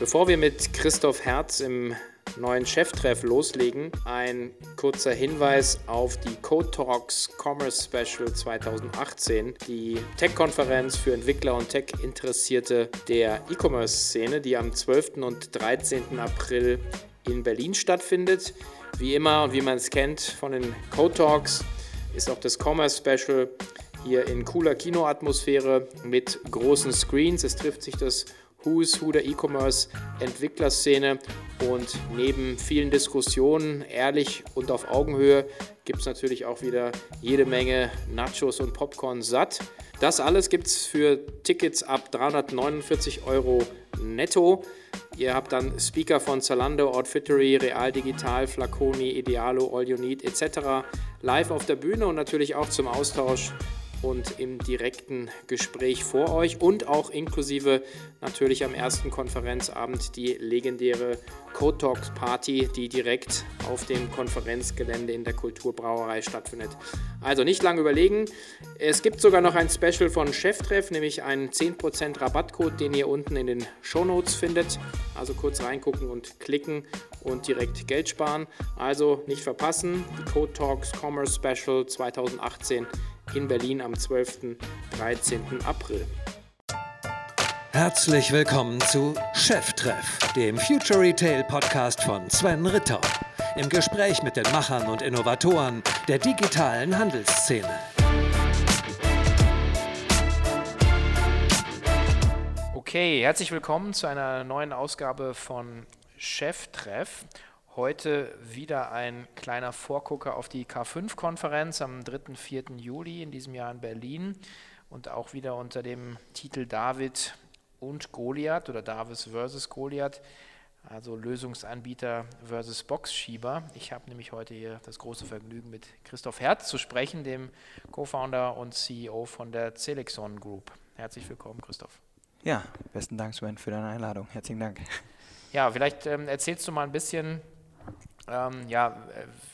Bevor wir mit Christoph Herz im neuen Cheftreff loslegen, ein kurzer Hinweis auf die Code Talks Commerce Special 2018, die Tech-Konferenz für Entwickler und Tech-Interessierte der E-Commerce-Szene, die am 12. und 13. April in Berlin stattfindet. Wie immer und wie man es kennt von den Code Talks, ist auch das Commerce Special hier in cooler Kinoatmosphäre mit großen Screens. Es trifft sich das Who's Who der E-Commerce-Entwicklerszene und neben vielen Diskussionen, ehrlich und auf Augenhöhe, gibt es natürlich auch wieder jede Menge Nachos und Popcorn satt. Das alles gibt es für Tickets ab 349 Euro netto. Ihr habt dann Speaker von Zalando, Outfittery, Real Digital, Flaconi, Idealo, All You Need etc. live auf der Bühne und natürlich auch zum Austausch und im direkten Gespräch vor euch und auch inklusive natürlich am ersten Konferenzabend die legendäre Code Talks Party, die direkt auf dem Konferenzgelände in der Kulturbrauerei stattfindet. Also nicht lange überlegen. Es gibt sogar noch ein Special von Cheftreff, nämlich einen 10% Rabattcode, den ihr unten in den Show Notes findet. Also kurz reingucken und klicken und direkt Geld sparen. Also nicht verpassen. Die Code Talks Commerce Special 2018 in Berlin am 12. 13. April. Herzlich willkommen zu Cheftreff, dem Future Retail Podcast von Sven Ritter. Im Gespräch mit den Machern und Innovatoren der digitalen Handelsszene. Okay, herzlich willkommen zu einer neuen Ausgabe von Cheftreff. Heute wieder ein kleiner Vorgucker auf die K5-Konferenz am 3. 4. Juli in diesem Jahr in Berlin und auch wieder unter dem Titel David und Goliath oder Davis versus Goliath, also Lösungsanbieter versus Boxschieber. Ich habe nämlich heute hier das große Vergnügen, mit Christoph Herz zu sprechen, dem Co-Founder und CEO von der Celexon Group. Herzlich willkommen, Christoph. Ja, besten Dank, Sven, für deine Einladung. Herzlichen Dank. Ja, vielleicht ähm, erzählst du mal ein bisschen ähm, ja,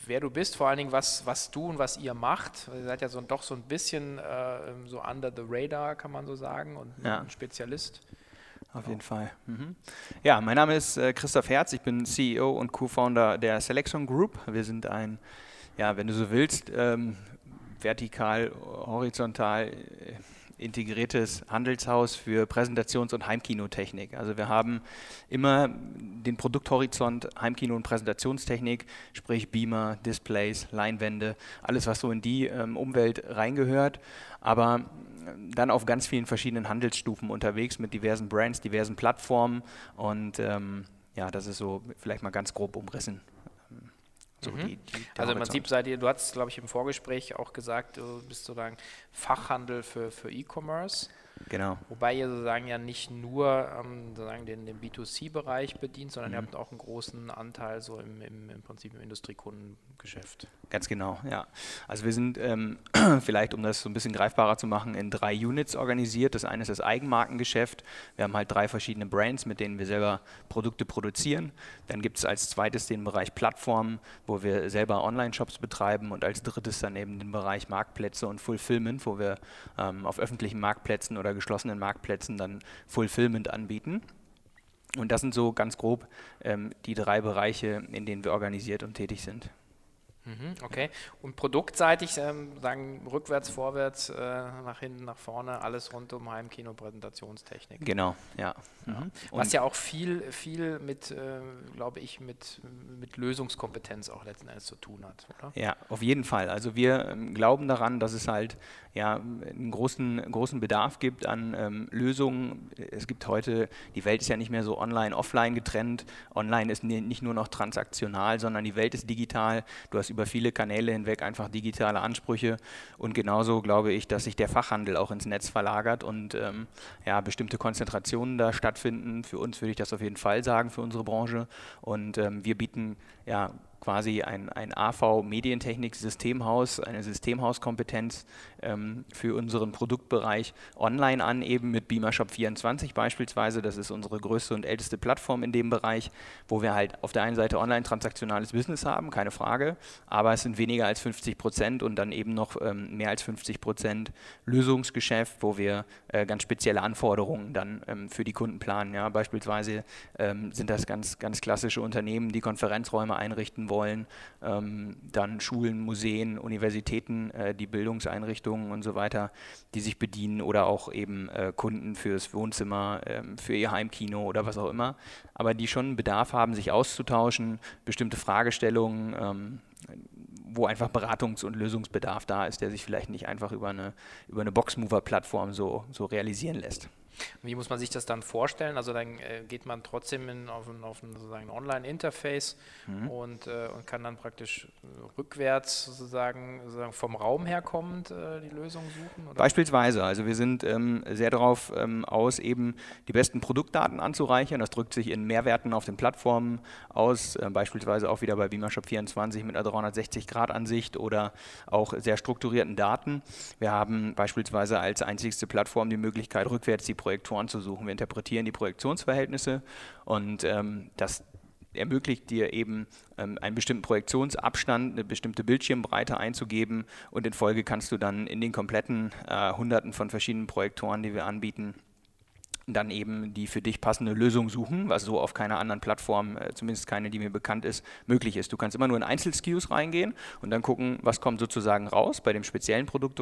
wer du bist, vor allen Dingen, was, was du und was ihr macht. Ihr seid ja so, doch so ein bisschen äh, so under the radar, kann man so sagen, und ja. ein Spezialist. Auf genau. jeden Fall. Mhm. Ja, mein Name ist äh, Christoph Herz, ich bin CEO und Co-Founder der Selection Group. Wir sind ein, ja, wenn du so willst, ähm, vertikal, horizontal äh, integriertes Handelshaus für Präsentations- und Heimkinotechnik. Also wir haben immer den Produkthorizont Heimkino- und Präsentationstechnik, sprich Beamer, Displays, Leinwände, alles, was so in die ähm, Umwelt reingehört, aber ähm, dann auf ganz vielen verschiedenen Handelsstufen unterwegs mit diversen Brands, diversen Plattformen und ähm, ja, das ist so vielleicht mal ganz grob umrissen. So mhm. die, die, also im Prinzip seid ihr, du hast glaube ich im Vorgespräch auch gesagt, du bist sozusagen Fachhandel für, für E-Commerce. Genau. Wobei ihr sozusagen ja nicht nur ähm, sozusagen den, den B2C-Bereich bedient, sondern mhm. ihr habt auch einen großen Anteil so im, im, im Prinzip im Industriekundengeschäft. Ganz genau, ja. Also wir sind ähm, vielleicht, um das so ein bisschen greifbarer zu machen, in drei Units organisiert. Das eine ist das Eigenmarkengeschäft. Wir haben halt drei verschiedene Brands, mit denen wir selber Produkte produzieren. Dann gibt es als zweites den Bereich Plattformen, wo wir selber Online-Shops betreiben und als drittes dann eben den Bereich Marktplätze und Fulfillment, wo wir ähm, auf öffentlichen Marktplätzen oder geschlossenen Marktplätzen dann Fulfillment anbieten. Und das sind so ganz grob ähm, die drei Bereiche, in denen wir organisiert und tätig sind. Mhm, okay. Und produktseitig, ähm, sagen rückwärts, vorwärts, äh, nach hinten, nach vorne, alles rund um Heimkino, Präsentationstechnik. Genau, ja. Mhm. Was ja auch viel, viel mit, äh, glaube ich, mit, mit Lösungskompetenz auch letzten Endes zu tun hat, oder? Ja, auf jeden Fall. Also wir ähm, glauben daran, dass es halt ja, einen großen, großen Bedarf gibt an ähm, Lösungen. Es gibt heute, die Welt ist ja nicht mehr so online, offline getrennt. Online ist nicht nur noch transaktional, sondern die Welt ist digital. Du hast über viele Kanäle hinweg einfach digitale Ansprüche. Und genauso glaube ich, dass sich der Fachhandel auch ins Netz verlagert und ähm, ja, bestimmte Konzentrationen da stattfinden. Für uns würde ich das auf jeden Fall sagen, für unsere Branche. Und ähm, wir bieten ja quasi ein, ein AV-Medientechnik-Systemhaus, eine Systemhauskompetenz ähm, für unseren Produktbereich online an, eben mit Beamer Shop 24 beispielsweise. Das ist unsere größte und älteste Plattform in dem Bereich, wo wir halt auf der einen Seite online-transaktionales Business haben, keine Frage, aber es sind weniger als 50 Prozent und dann eben noch ähm, mehr als 50 Prozent Lösungsgeschäft, wo wir äh, ganz spezielle Anforderungen dann ähm, für die Kunden planen. Ja, beispielsweise ähm, sind das ganz, ganz klassische Unternehmen, die Konferenzräume einrichten wollen, ähm, dann Schulen, Museen, Universitäten, äh, die Bildungseinrichtungen und so weiter, die sich bedienen oder auch eben äh, Kunden fürs Wohnzimmer, ähm, für ihr Heimkino oder was auch immer, aber die schon Bedarf haben, sich auszutauschen, bestimmte Fragestellungen, ähm, wo einfach Beratungs- und Lösungsbedarf da ist, der sich vielleicht nicht einfach über eine, über eine Boxmover-Plattform so, so realisieren lässt. Wie muss man sich das dann vorstellen? Also dann äh, geht man trotzdem in, auf ein, auf ein sozusagen Online-Interface mhm. und, äh, und kann dann praktisch rückwärts sozusagen, sozusagen vom Raum her kommend äh, die Lösung suchen? Oder? Beispielsweise. Also wir sind ähm, sehr darauf ähm, aus, eben die besten Produktdaten anzureichern. Das drückt sich in Mehrwerten auf den Plattformen aus, äh, beispielsweise auch wieder bei Beamershop 24 mit einer 360-Grad-Ansicht oder auch sehr strukturierten Daten. Wir haben beispielsweise als einzigste Plattform die Möglichkeit, rückwärts die Projektoren zu suchen. Wir interpretieren die Projektionsverhältnisse und ähm, das ermöglicht dir eben ähm, einen bestimmten Projektionsabstand, eine bestimmte Bildschirmbreite einzugeben und in Folge kannst du dann in den kompletten äh, Hunderten von verschiedenen Projektoren, die wir anbieten, dann eben die für dich passende Lösung suchen, was so auf keiner anderen Plattform, äh, zumindest keine, die mir bekannt ist, möglich ist. Du kannst immer nur in Einzelskews reingehen und dann gucken, was kommt sozusagen raus bei dem speziellen Produkt,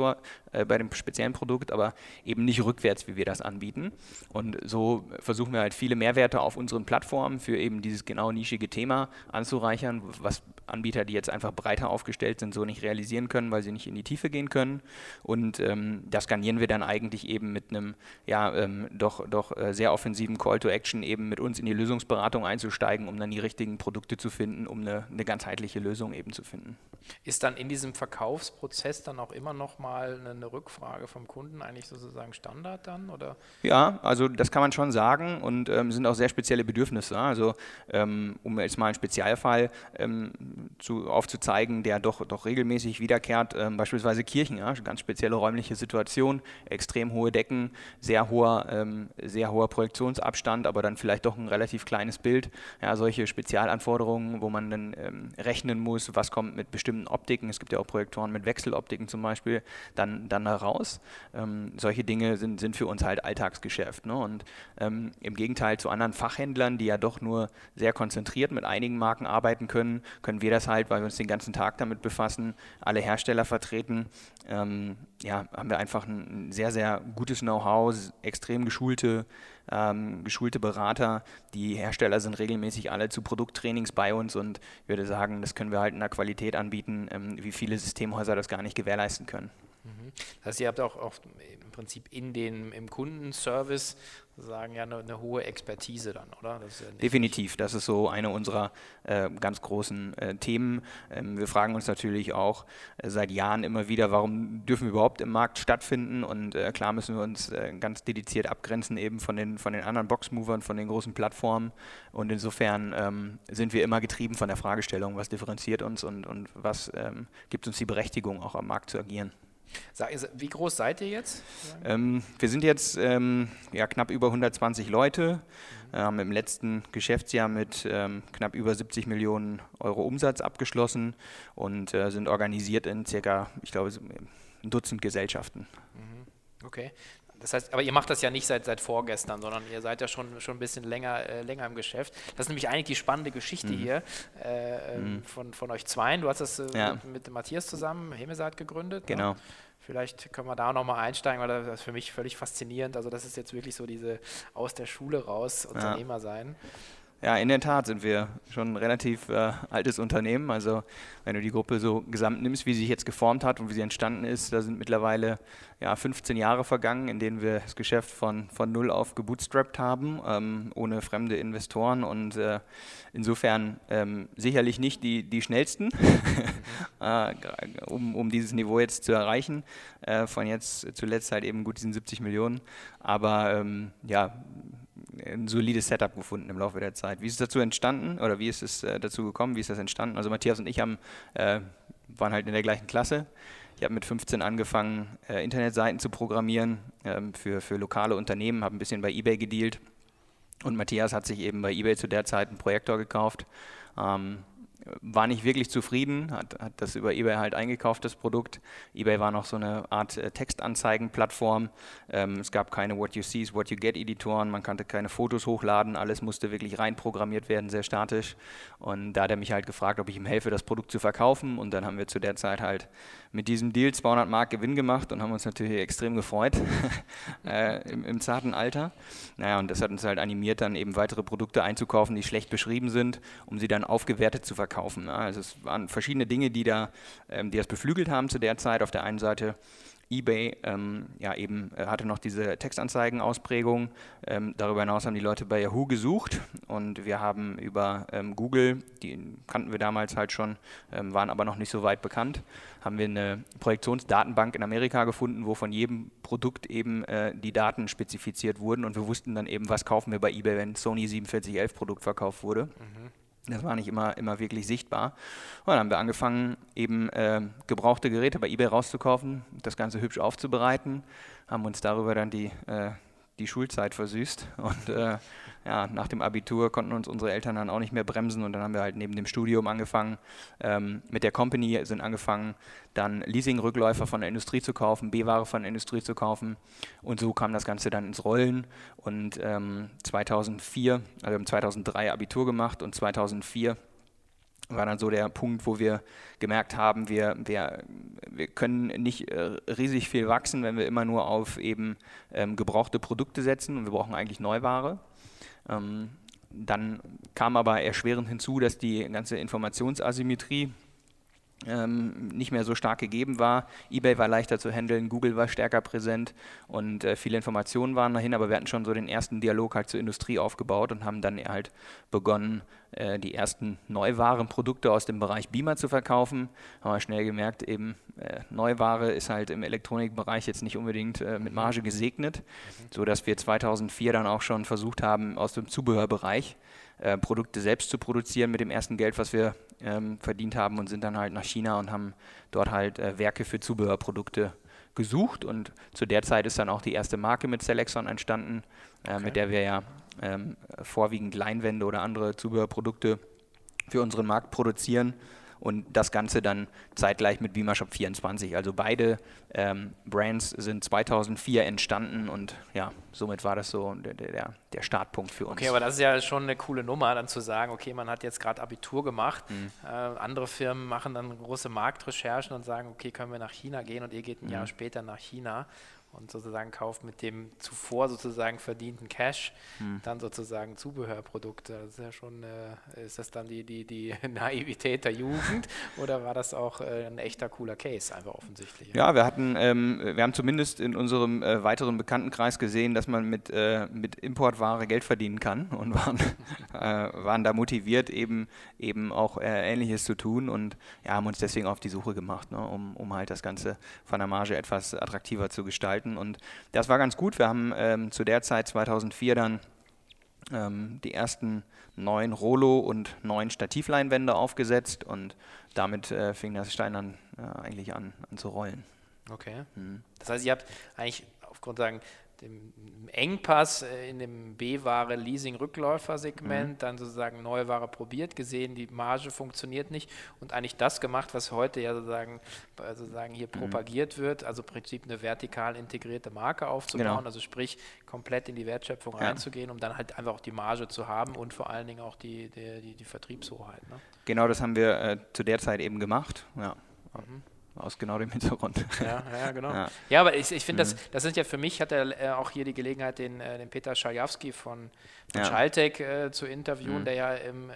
äh, bei dem speziellen Produkt, aber eben nicht rückwärts, wie wir das anbieten. Und so versuchen wir halt viele Mehrwerte auf unseren Plattformen für eben dieses genau nischige Thema anzureichern, was Anbieter, die jetzt einfach breiter aufgestellt sind, so nicht realisieren können, weil sie nicht in die Tiefe gehen können. Und ähm, das skanieren wir dann eigentlich eben mit einem, ja, ähm, doch, doch äh, sehr offensiven Call to Action, eben mit uns in die Lösungsberatung einzusteigen, um dann die richtigen Produkte zu finden, um eine, eine ganzheitliche Lösung eben zu finden. Ist dann in diesem Verkaufsprozess dann auch immer noch mal eine, eine Rückfrage vom Kunden eigentlich sozusagen Standard dann? Oder? Ja, also das kann man schon sagen und ähm, sind auch sehr spezielle Bedürfnisse. Also ähm, um jetzt mal einen Spezialfall ähm, zu, aufzuzeigen, der doch, doch regelmäßig wiederkehrt, ähm, beispielsweise Kirchen, ja, ganz spezielle räumliche Situation, extrem hohe Decken, sehr hoher, ähm, sehr hoher Projektionsabstand, aber dann vielleicht doch ein relativ kleines Bild. Ja, solche Spezialanforderungen, wo man dann ähm, rechnen muss, was kommt mit bestimmten Optiken, es gibt ja auch Projektoren mit Wechseloptiken zum Beispiel, dann, dann heraus. Ähm, solche Dinge sind, sind für uns halt Alltagsgeschäft. Ne? Und ähm, im Gegenteil zu anderen Fachhändlern, die ja doch nur sehr konzentriert mit einigen Marken arbeiten können, können wir das halt, weil wir uns den ganzen Tag damit befassen, alle Hersteller vertreten, ähm, ja, haben wir einfach ein sehr, sehr gutes Know-how, extrem geschulte, ähm, geschulte Berater. Die Hersteller sind regelmäßig alle zu Produkttrainings bei uns und ich würde sagen, das können wir halt in der Qualität anbieten, ähm, wie viele Systemhäuser das gar nicht gewährleisten können. Mhm. Das heißt, ihr habt auch, auch im Prinzip in den, im Kundenservice sagen ja eine, eine, hohe Expertise dann, oder? Das ja Definitiv, das ist so eine unserer äh, ganz großen äh, Themen. Ähm, wir fragen uns natürlich auch äh, seit Jahren immer wieder, warum dürfen wir überhaupt im Markt stattfinden und äh, klar müssen wir uns äh, ganz dediziert abgrenzen eben von den, von den anderen Boxmovern, von den großen Plattformen und insofern ähm, sind wir immer getrieben von der Fragestellung, was differenziert uns und, und was ähm, gibt uns die Berechtigung auch am Markt zu agieren. Wie groß seid ihr jetzt? Ähm, wir sind jetzt ähm, ja, knapp über 120 Leute, mhm. haben im letzten Geschäftsjahr mit ähm, knapp über 70 Millionen Euro Umsatz abgeschlossen und äh, sind organisiert in circa, ich glaube, ein Dutzend Gesellschaften. Mhm. Okay. Das heißt, aber ihr macht das ja nicht seit, seit vorgestern, sondern ihr seid ja schon, schon ein bisschen länger, äh, länger im Geschäft. Das ist nämlich eigentlich die spannende Geschichte mhm. hier äh, ähm, mhm. von, von euch zweien. Du hast das äh, ja. mit, mit, Matthias zusammen, Hemesat, gegründet. Ne? Genau. Ne? Vielleicht können wir da nochmal einsteigen, weil das ist für mich völlig faszinierend. Also das ist jetzt wirklich so diese aus der Schule raus Unternehmer sein. Ja, in der Tat sind wir schon ein relativ äh, altes Unternehmen. Also wenn du die Gruppe so gesamt nimmst, wie sie sich jetzt geformt hat und wie sie entstanden ist, da sind mittlerweile ja, 15 Jahre vergangen, in denen wir das Geschäft von, von null auf gebootstrapped haben, ähm, ohne fremde Investoren und äh, insofern ähm, sicherlich nicht die, die schnellsten, äh, um, um dieses Niveau jetzt zu erreichen. Äh, von jetzt zuletzt halt eben gut diesen 70 Millionen. Aber ähm, ja, ein solides Setup gefunden im Laufe der Zeit. Wie ist es dazu entstanden oder wie ist es äh, dazu gekommen? Wie ist das entstanden? Also Matthias und ich haben, äh, waren halt in der gleichen Klasse. Ich habe mit 15 angefangen, äh, Internetseiten zu programmieren ähm, für, für lokale Unternehmen, habe ein bisschen bei eBay gedealt. Und Matthias hat sich eben bei eBay zu der Zeit einen Projektor gekauft. Ähm, war nicht wirklich zufrieden, hat, hat das über eBay halt eingekauft, das Produkt. eBay war noch so eine Art äh, Textanzeigenplattform. Ähm, es gab keine What You See is What You Get Editoren, man konnte keine Fotos hochladen, alles musste wirklich rein programmiert werden, sehr statisch. Und da hat er mich halt gefragt, ob ich ihm helfe, das Produkt zu verkaufen. Und dann haben wir zu der Zeit halt mit diesem Deal 200 Mark Gewinn gemacht und haben uns natürlich extrem gefreut äh, im, im, zarten Alter. Naja, und das hat uns halt animiert, dann eben weitere Produkte einzukaufen, die schlecht beschrieben sind, um sie dann aufgewertet zu verkaufen. Also es waren verschiedene Dinge, die, da, ähm, die das beflügelt haben zu der Zeit. Auf der einen Seite eBay ähm, ja eben äh, hatte noch diese Textanzeigen-Ausprägung. Ähm, darüber hinaus haben die Leute bei Yahoo gesucht und wir haben über ähm, Google, die kannten wir damals halt schon, ähm, waren aber noch nicht so weit bekannt, haben wir eine Projektionsdatenbank in Amerika gefunden, wo von jedem Produkt eben äh, die Daten spezifiziert wurden und wir wussten dann eben, was kaufen wir bei eBay, wenn Sony 4711 Produkt verkauft wurde. Mhm. Das war nicht immer, immer wirklich sichtbar. Und dann haben wir angefangen, eben äh, gebrauchte Geräte bei eBay rauszukaufen, das Ganze hübsch aufzubereiten, haben uns darüber dann die, äh, die Schulzeit versüßt und äh, ja, nach dem Abitur konnten uns unsere Eltern dann auch nicht mehr bremsen und dann haben wir halt neben dem Studium angefangen, ähm, mit der Company sind angefangen, dann Leasing-Rückläufer von der Industrie zu kaufen, B-Ware von der Industrie zu kaufen und so kam das Ganze dann ins Rollen und ähm, 2004, also haben 2003 Abitur gemacht und 2004 war dann so der Punkt, wo wir gemerkt haben, wir, wir, wir können nicht äh, riesig viel wachsen, wenn wir immer nur auf eben ähm, gebrauchte Produkte setzen und wir brauchen eigentlich Neuware. Ähm, dann kam aber erschwerend hinzu, dass die ganze Informationsasymmetrie ähm, nicht mehr so stark gegeben war. eBay war leichter zu handeln, Google war stärker präsent und äh, viele Informationen waren dahin, aber wir hatten schon so den ersten Dialog halt zur Industrie aufgebaut und haben dann halt begonnen, äh, die ersten Neuwarenprodukte aus dem Bereich Beamer zu verkaufen. Haben wir schnell gemerkt, eben äh, Neuware ist halt im Elektronikbereich jetzt nicht unbedingt äh, mit Marge gesegnet, mhm. sodass wir 2004 dann auch schon versucht haben, aus dem Zubehörbereich äh, Produkte selbst zu produzieren mit dem ersten Geld, was wir ähm, verdient haben und sind dann halt nach China und haben dort halt äh, Werke für Zubehörprodukte gesucht und zu der Zeit ist dann auch die erste Marke mit Selexon entstanden, äh, okay. mit der wir ja ähm, vorwiegend Leinwände oder andere Zubehörprodukte für unseren Markt produzieren und das Ganze dann zeitgleich mit Beamer Shop 24. Also beide ähm, Brands sind 2004 entstanden und ja, somit war das so der, der, der Startpunkt für uns. Okay, aber das ist ja schon eine coole Nummer, dann zu sagen, okay, man hat jetzt gerade Abitur gemacht, mhm. äh, andere Firmen machen dann große Marktrecherchen und sagen, okay, können wir nach China gehen und ihr geht ein mhm. Jahr später nach China und sozusagen kauft mit dem zuvor sozusagen verdienten Cash hm. dann sozusagen Zubehörprodukte. Das ist ja schon, äh, ist das dann die, die, die Naivität der Jugend oder war das auch äh, ein echter cooler Case, einfach offensichtlich? Ja, wir hatten, ähm, wir haben zumindest in unserem äh, weiteren Bekanntenkreis gesehen, dass man mit, äh, mit Importware Geld verdienen kann und waren, äh, waren da motiviert, eben, eben auch äh, Ähnliches zu tun und ja, haben uns deswegen auf die Suche gemacht, ne, um, um halt das Ganze von der Marge etwas attraktiver zu gestalten gestalten. Und das war ganz gut. Wir haben ähm, zu der Zeit 2004 dann ähm, die ersten neun Rollo- und neun Stativleinwände aufgesetzt und damit äh, fing das Stein dann äh, eigentlich an, an zu rollen. Okay. Mhm. Das heißt, ihr habt eigentlich aufgrund sagen, dem Engpass äh, in dem B-Ware Leasing-Rückläufer-Segment, mhm. dann sozusagen Neuware probiert, gesehen, die Marge funktioniert nicht und eigentlich das gemacht, was heute ja sozusagen, sozusagen hier mhm. propagiert wird, also im Prinzip eine vertikal integrierte Marke aufzubauen, genau. also sprich komplett in die Wertschöpfung ja. reinzugehen, um dann halt einfach auch die Marge zu haben und vor allen Dingen auch die, die, die, die Vertriebshoheit. Ne? Genau, das haben wir äh, zu der Zeit eben gemacht. Ja. Mhm aus genau dem Hintergrund. Ja, ja genau. Ja, ja aber ich, ich finde, mhm. das, das sind ja für mich, hat er äh, auch hier die Gelegenheit, den, äh, den Peter Schajawski von, von ja. Schaltec äh, zu interviewen, mhm. der ja ähm,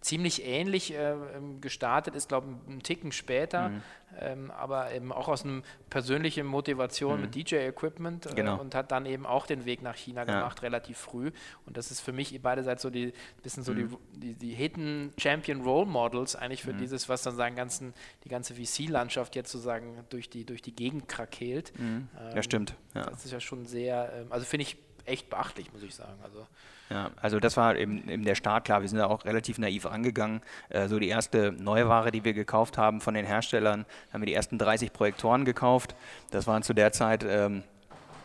ziemlich ähnlich äh, ähm, gestartet ist, glaube ich, einen Ticken später, mhm. ähm, aber eben auch aus einer persönlichen Motivation mhm. mit DJ-Equipment äh, genau. und hat dann eben auch den Weg nach China ja. gemacht, relativ früh. Und das ist für mich beiderseits so die bisschen so mhm. die, die, die, Hidden Champion Role Models eigentlich für mhm. dieses, was dann sagen ganzen, die ganze VC-Landschaft jetzt sozusagen durch die, durch die Gegend krakeelt. Mhm. Ähm, ja, stimmt. Ja. Das ist ja schon sehr, ähm, also finde ich echt beachtlich, muss ich sagen. Also ja, also das war eben, eben der Start, klar, wir sind da auch relativ naiv angegangen. Äh, so die erste Neuware, die wir gekauft haben von den Herstellern, haben wir die ersten 30 Projektoren gekauft. Das waren zu der Zeit ähm,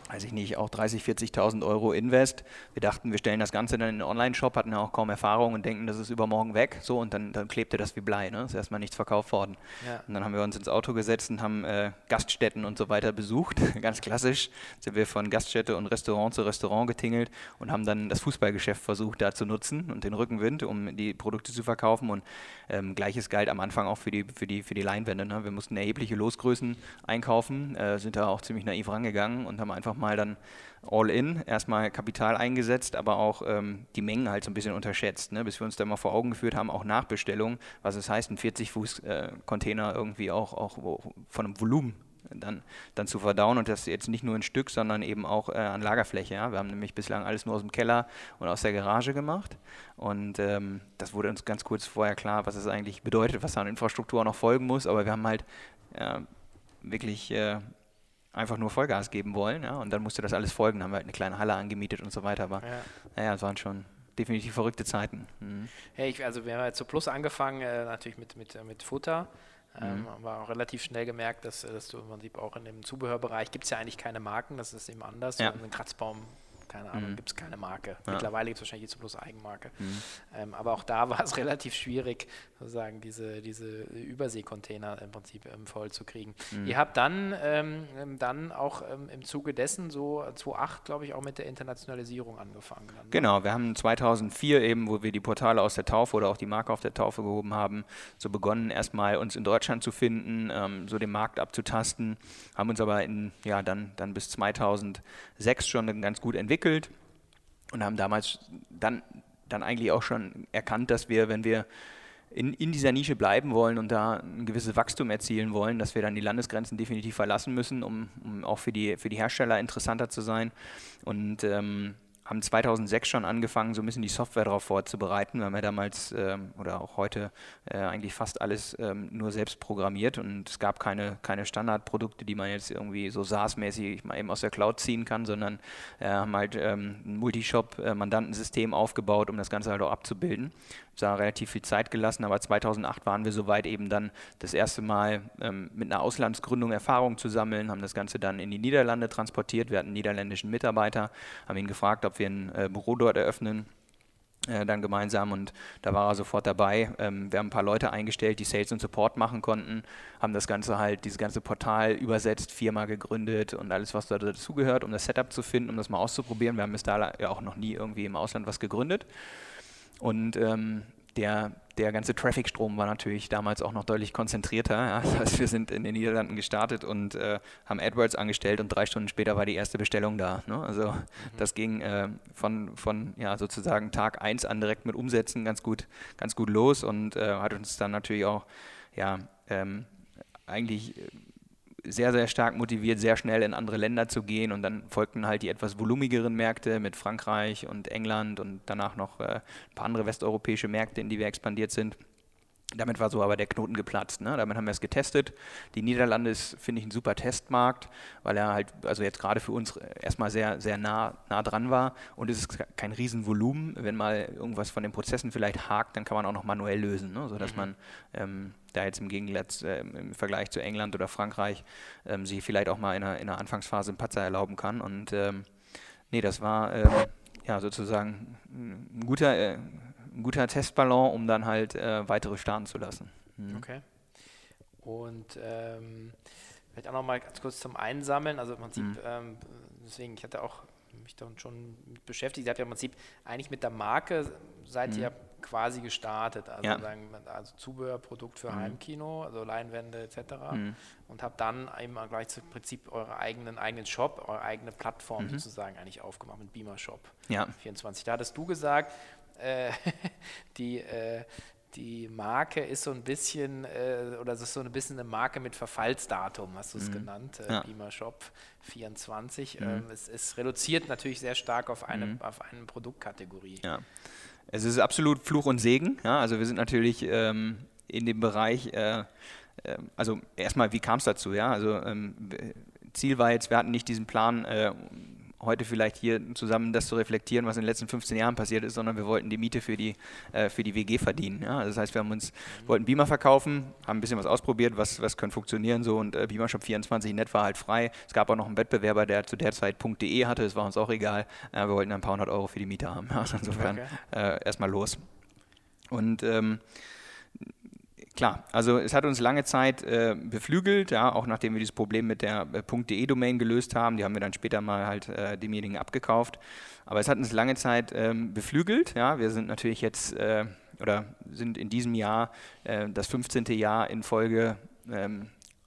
weiß ich nicht, auch 30, 40.000 Euro Invest. Wir dachten, wir stellen das Ganze dann in den Online-Shop, hatten ja auch kaum Erfahrung und denken, das ist übermorgen weg. So, und dann, dann klebte das wie Blei. Ne? Ist erstmal nichts verkauft worden. Ja. Und dann haben wir uns ins Auto gesetzt und haben äh, Gaststätten und so weiter besucht. Ganz klassisch sind wir von Gaststätte und Restaurant zu Restaurant getingelt und haben dann das Fußballgeschäft versucht, da zu nutzen und den Rückenwind, um die Produkte zu verkaufen. Und ähm, gleiches galt am Anfang auch für die, für die, für die Leinwände. Ne? Wir mussten erhebliche Losgrößen einkaufen, äh, sind da auch ziemlich naiv rangegangen und haben einfach mal dann all in, erstmal Kapital eingesetzt, aber auch ähm, die Mengen halt so ein bisschen unterschätzt, ne? bis wir uns da mal vor Augen geführt haben, auch Nachbestellungen, was es heißt, ein 40-Fuß-Container äh, irgendwie auch, auch von einem Volumen dann, dann zu verdauen und das jetzt nicht nur in Stück, sondern eben auch äh, an Lagerfläche. Ja? Wir haben nämlich bislang alles nur aus dem Keller und aus der Garage gemacht und ähm, das wurde uns ganz kurz vorher klar, was es eigentlich bedeutet, was an Infrastruktur noch folgen muss, aber wir haben halt äh, wirklich äh, einfach nur Vollgas geben wollen. Ja? Und dann musste das alles folgen. Haben wir halt eine kleine Halle angemietet und so weiter. Aber ja, naja, es waren schon definitiv verrückte Zeiten. Mhm. Hey, ich, also wir haben jetzt zu Plus angefangen, äh, natürlich mit, mit, mit Futter. Ähm, mhm. Aber auch relativ schnell gemerkt, dass, dass du im Prinzip auch in dem Zubehörbereich gibt es ja eigentlich keine Marken, das ist eben anders. Ja. So ein Kratzbaum keine Ahnung, mhm. gibt es keine Marke. Ja. Mittlerweile gibt es wahrscheinlich jetzt bloß Eigenmarke. Mhm. Ähm, aber auch da war es relativ schwierig, sozusagen diese, diese Überseekontainer im Prinzip ähm, voll zu kriegen. Mhm. Ihr habt dann, ähm, ähm dann auch ähm, im Zuge dessen so 2008, glaube ich, auch mit der Internationalisierung angefangen. Dann, ne? Genau, wir haben 2004 eben, wo wir die Portale aus der Taufe oder auch die Marke auf der Taufe gehoben haben, so begonnen erstmal uns in Deutschland zu finden, ähm, so den Markt abzutasten, haben uns aber in, ja, dann, dann bis 2006 schon ganz gut entwickelt entwickelt und haben damals dann, dann eigentlich auch schon erkannt, dass wir, wenn wir in, in dieser Nische bleiben wollen und da ein gewisses Wachstum erzielen wollen, dass wir dann die Landesgrenzen definitiv verlassen müssen, um, um auch für die, für die Hersteller interessanter zu sein. Und ähm, haben 2006 schon angefangen, so ein bisschen die Software darauf vorzubereiten. Wir haben ja damals ähm, oder auch heute äh, eigentlich fast alles ähm, nur selbst programmiert und es gab keine, keine Standardprodukte, die man jetzt irgendwie so SaaS-mäßig mal eben aus der Cloud ziehen kann, sondern äh, haben halt ähm, ein Multishop-Mandantensystem aufgebaut, um das Ganze halt auch abzubilden da relativ viel Zeit gelassen, aber 2008 waren wir soweit eben dann das erste Mal ähm, mit einer Auslandsgründung Erfahrung zu sammeln, haben das Ganze dann in die Niederlande transportiert. Wir hatten einen niederländischen Mitarbeiter, haben ihn gefragt, ob wir ein äh, Büro dort eröffnen äh, dann gemeinsam und da war er sofort dabei. Ähm, wir haben ein paar Leute eingestellt, die Sales und Support machen konnten, haben das Ganze halt, dieses ganze Portal übersetzt, Firma gegründet und alles, was da dazugehört, um das Setup zu finden, um das mal auszuprobieren. Wir haben bis da ja auch noch nie irgendwie im Ausland was gegründet. Und ähm, der, der ganze Traffic-Strom war natürlich damals auch noch deutlich konzentrierter. Ja. Das heißt, wir sind in den Niederlanden gestartet und äh, haben AdWords angestellt und drei Stunden später war die erste Bestellung da. Ne? Also mhm. das ging äh, von, von ja, sozusagen Tag 1 an direkt mit Umsätzen ganz gut, ganz gut los und äh, hat uns dann natürlich auch ja, ähm, eigentlich sehr, sehr stark motiviert, sehr schnell in andere Länder zu gehen. Und dann folgten halt die etwas volumigeren Märkte mit Frankreich und England und danach noch äh, ein paar andere westeuropäische Märkte, in die wir expandiert sind. Damit war so aber der Knoten geplatzt. Ne? Damit haben wir es getestet. Die Niederlande ist, finde ich, ein super Testmarkt, weil er halt, also jetzt gerade für uns erstmal sehr, sehr nah, nah dran war. Und es ist kein Riesenvolumen. Wenn mal irgendwas von den Prozessen vielleicht hakt, dann kann man auch noch manuell lösen, ne? sodass mhm. man ähm, da jetzt im Gegensatz äh, im Vergleich zu England oder Frankreich ähm, sich vielleicht auch mal in einer, in einer Anfangsphase einen Patzer erlauben kann. Und ähm, nee, das war ähm, ja sozusagen ein guter. Äh, ein guter Testballon, um dann halt äh, weitere starten zu lassen. Mhm. Okay. Und ähm, vielleicht auch noch mal ganz kurz zum Einsammeln. Also im Prinzip, mhm. ähm, deswegen, ich hatte auch mich damit schon beschäftigt. Ihr habt ja im Prinzip eigentlich mit der Marke seid mhm. ihr quasi gestartet. Also, ja. sagen, also Zubehörprodukt für mhm. Heimkino, also Leinwände etc. Mhm. Und habt dann eben gleich zum Prinzip euren eigenen, eigenen Shop, eure eigene Plattform mhm. sozusagen eigentlich aufgemacht mit Beamer Shop ja. 24. Da hattest du gesagt, äh, die, äh, die Marke ist so ein bisschen, äh, oder es ist so ein bisschen eine Marke mit Verfallsdatum, hast du es mhm. genannt, äh, ja. Beamer Shop 24. Mhm. Ähm, es, es, reduziert natürlich sehr stark auf eine, mhm. auf eine Produktkategorie. Ja. Es ist absolut Fluch und Segen. Ja? Also wir sind natürlich ähm, in dem Bereich, äh, äh, also erstmal, wie kam es dazu? Ja? Also ähm, Ziel war jetzt, wir hatten nicht diesen Plan, heute vielleicht hier zusammen das zu reflektieren, was in den letzten 15 Jahren passiert ist, sondern wir wollten die Miete für die, äh, für die WG verdienen. Ja? Das heißt, wir haben uns, wollten Beamer verkaufen, haben ein bisschen was ausprobiert, was, was könnte funktionieren so und äh, Beamer Shop 24 Net war halt frei. Es gab auch noch einen Wettbewerber, der zu der Zeit .de hatte, das war uns auch egal. Äh, wir wollten ein paar hundert Euro für die Miete haben. Also insofern okay. Äh, erstmal los. Und ähm, Klar, also es hat uns lange Zeit äh, beflügelt, ja, auch nachdem wir dieses Problem mit der äh, .de-Domain gelöst haben. Die haben wir dann später mal halt äh, demjenigen abgekauft. Aber es hat uns lange Zeit ähm, beflügelt. Ja. Wir sind natürlich jetzt äh, oder sind in diesem Jahr äh, das 15. Jahr in Folge ähm,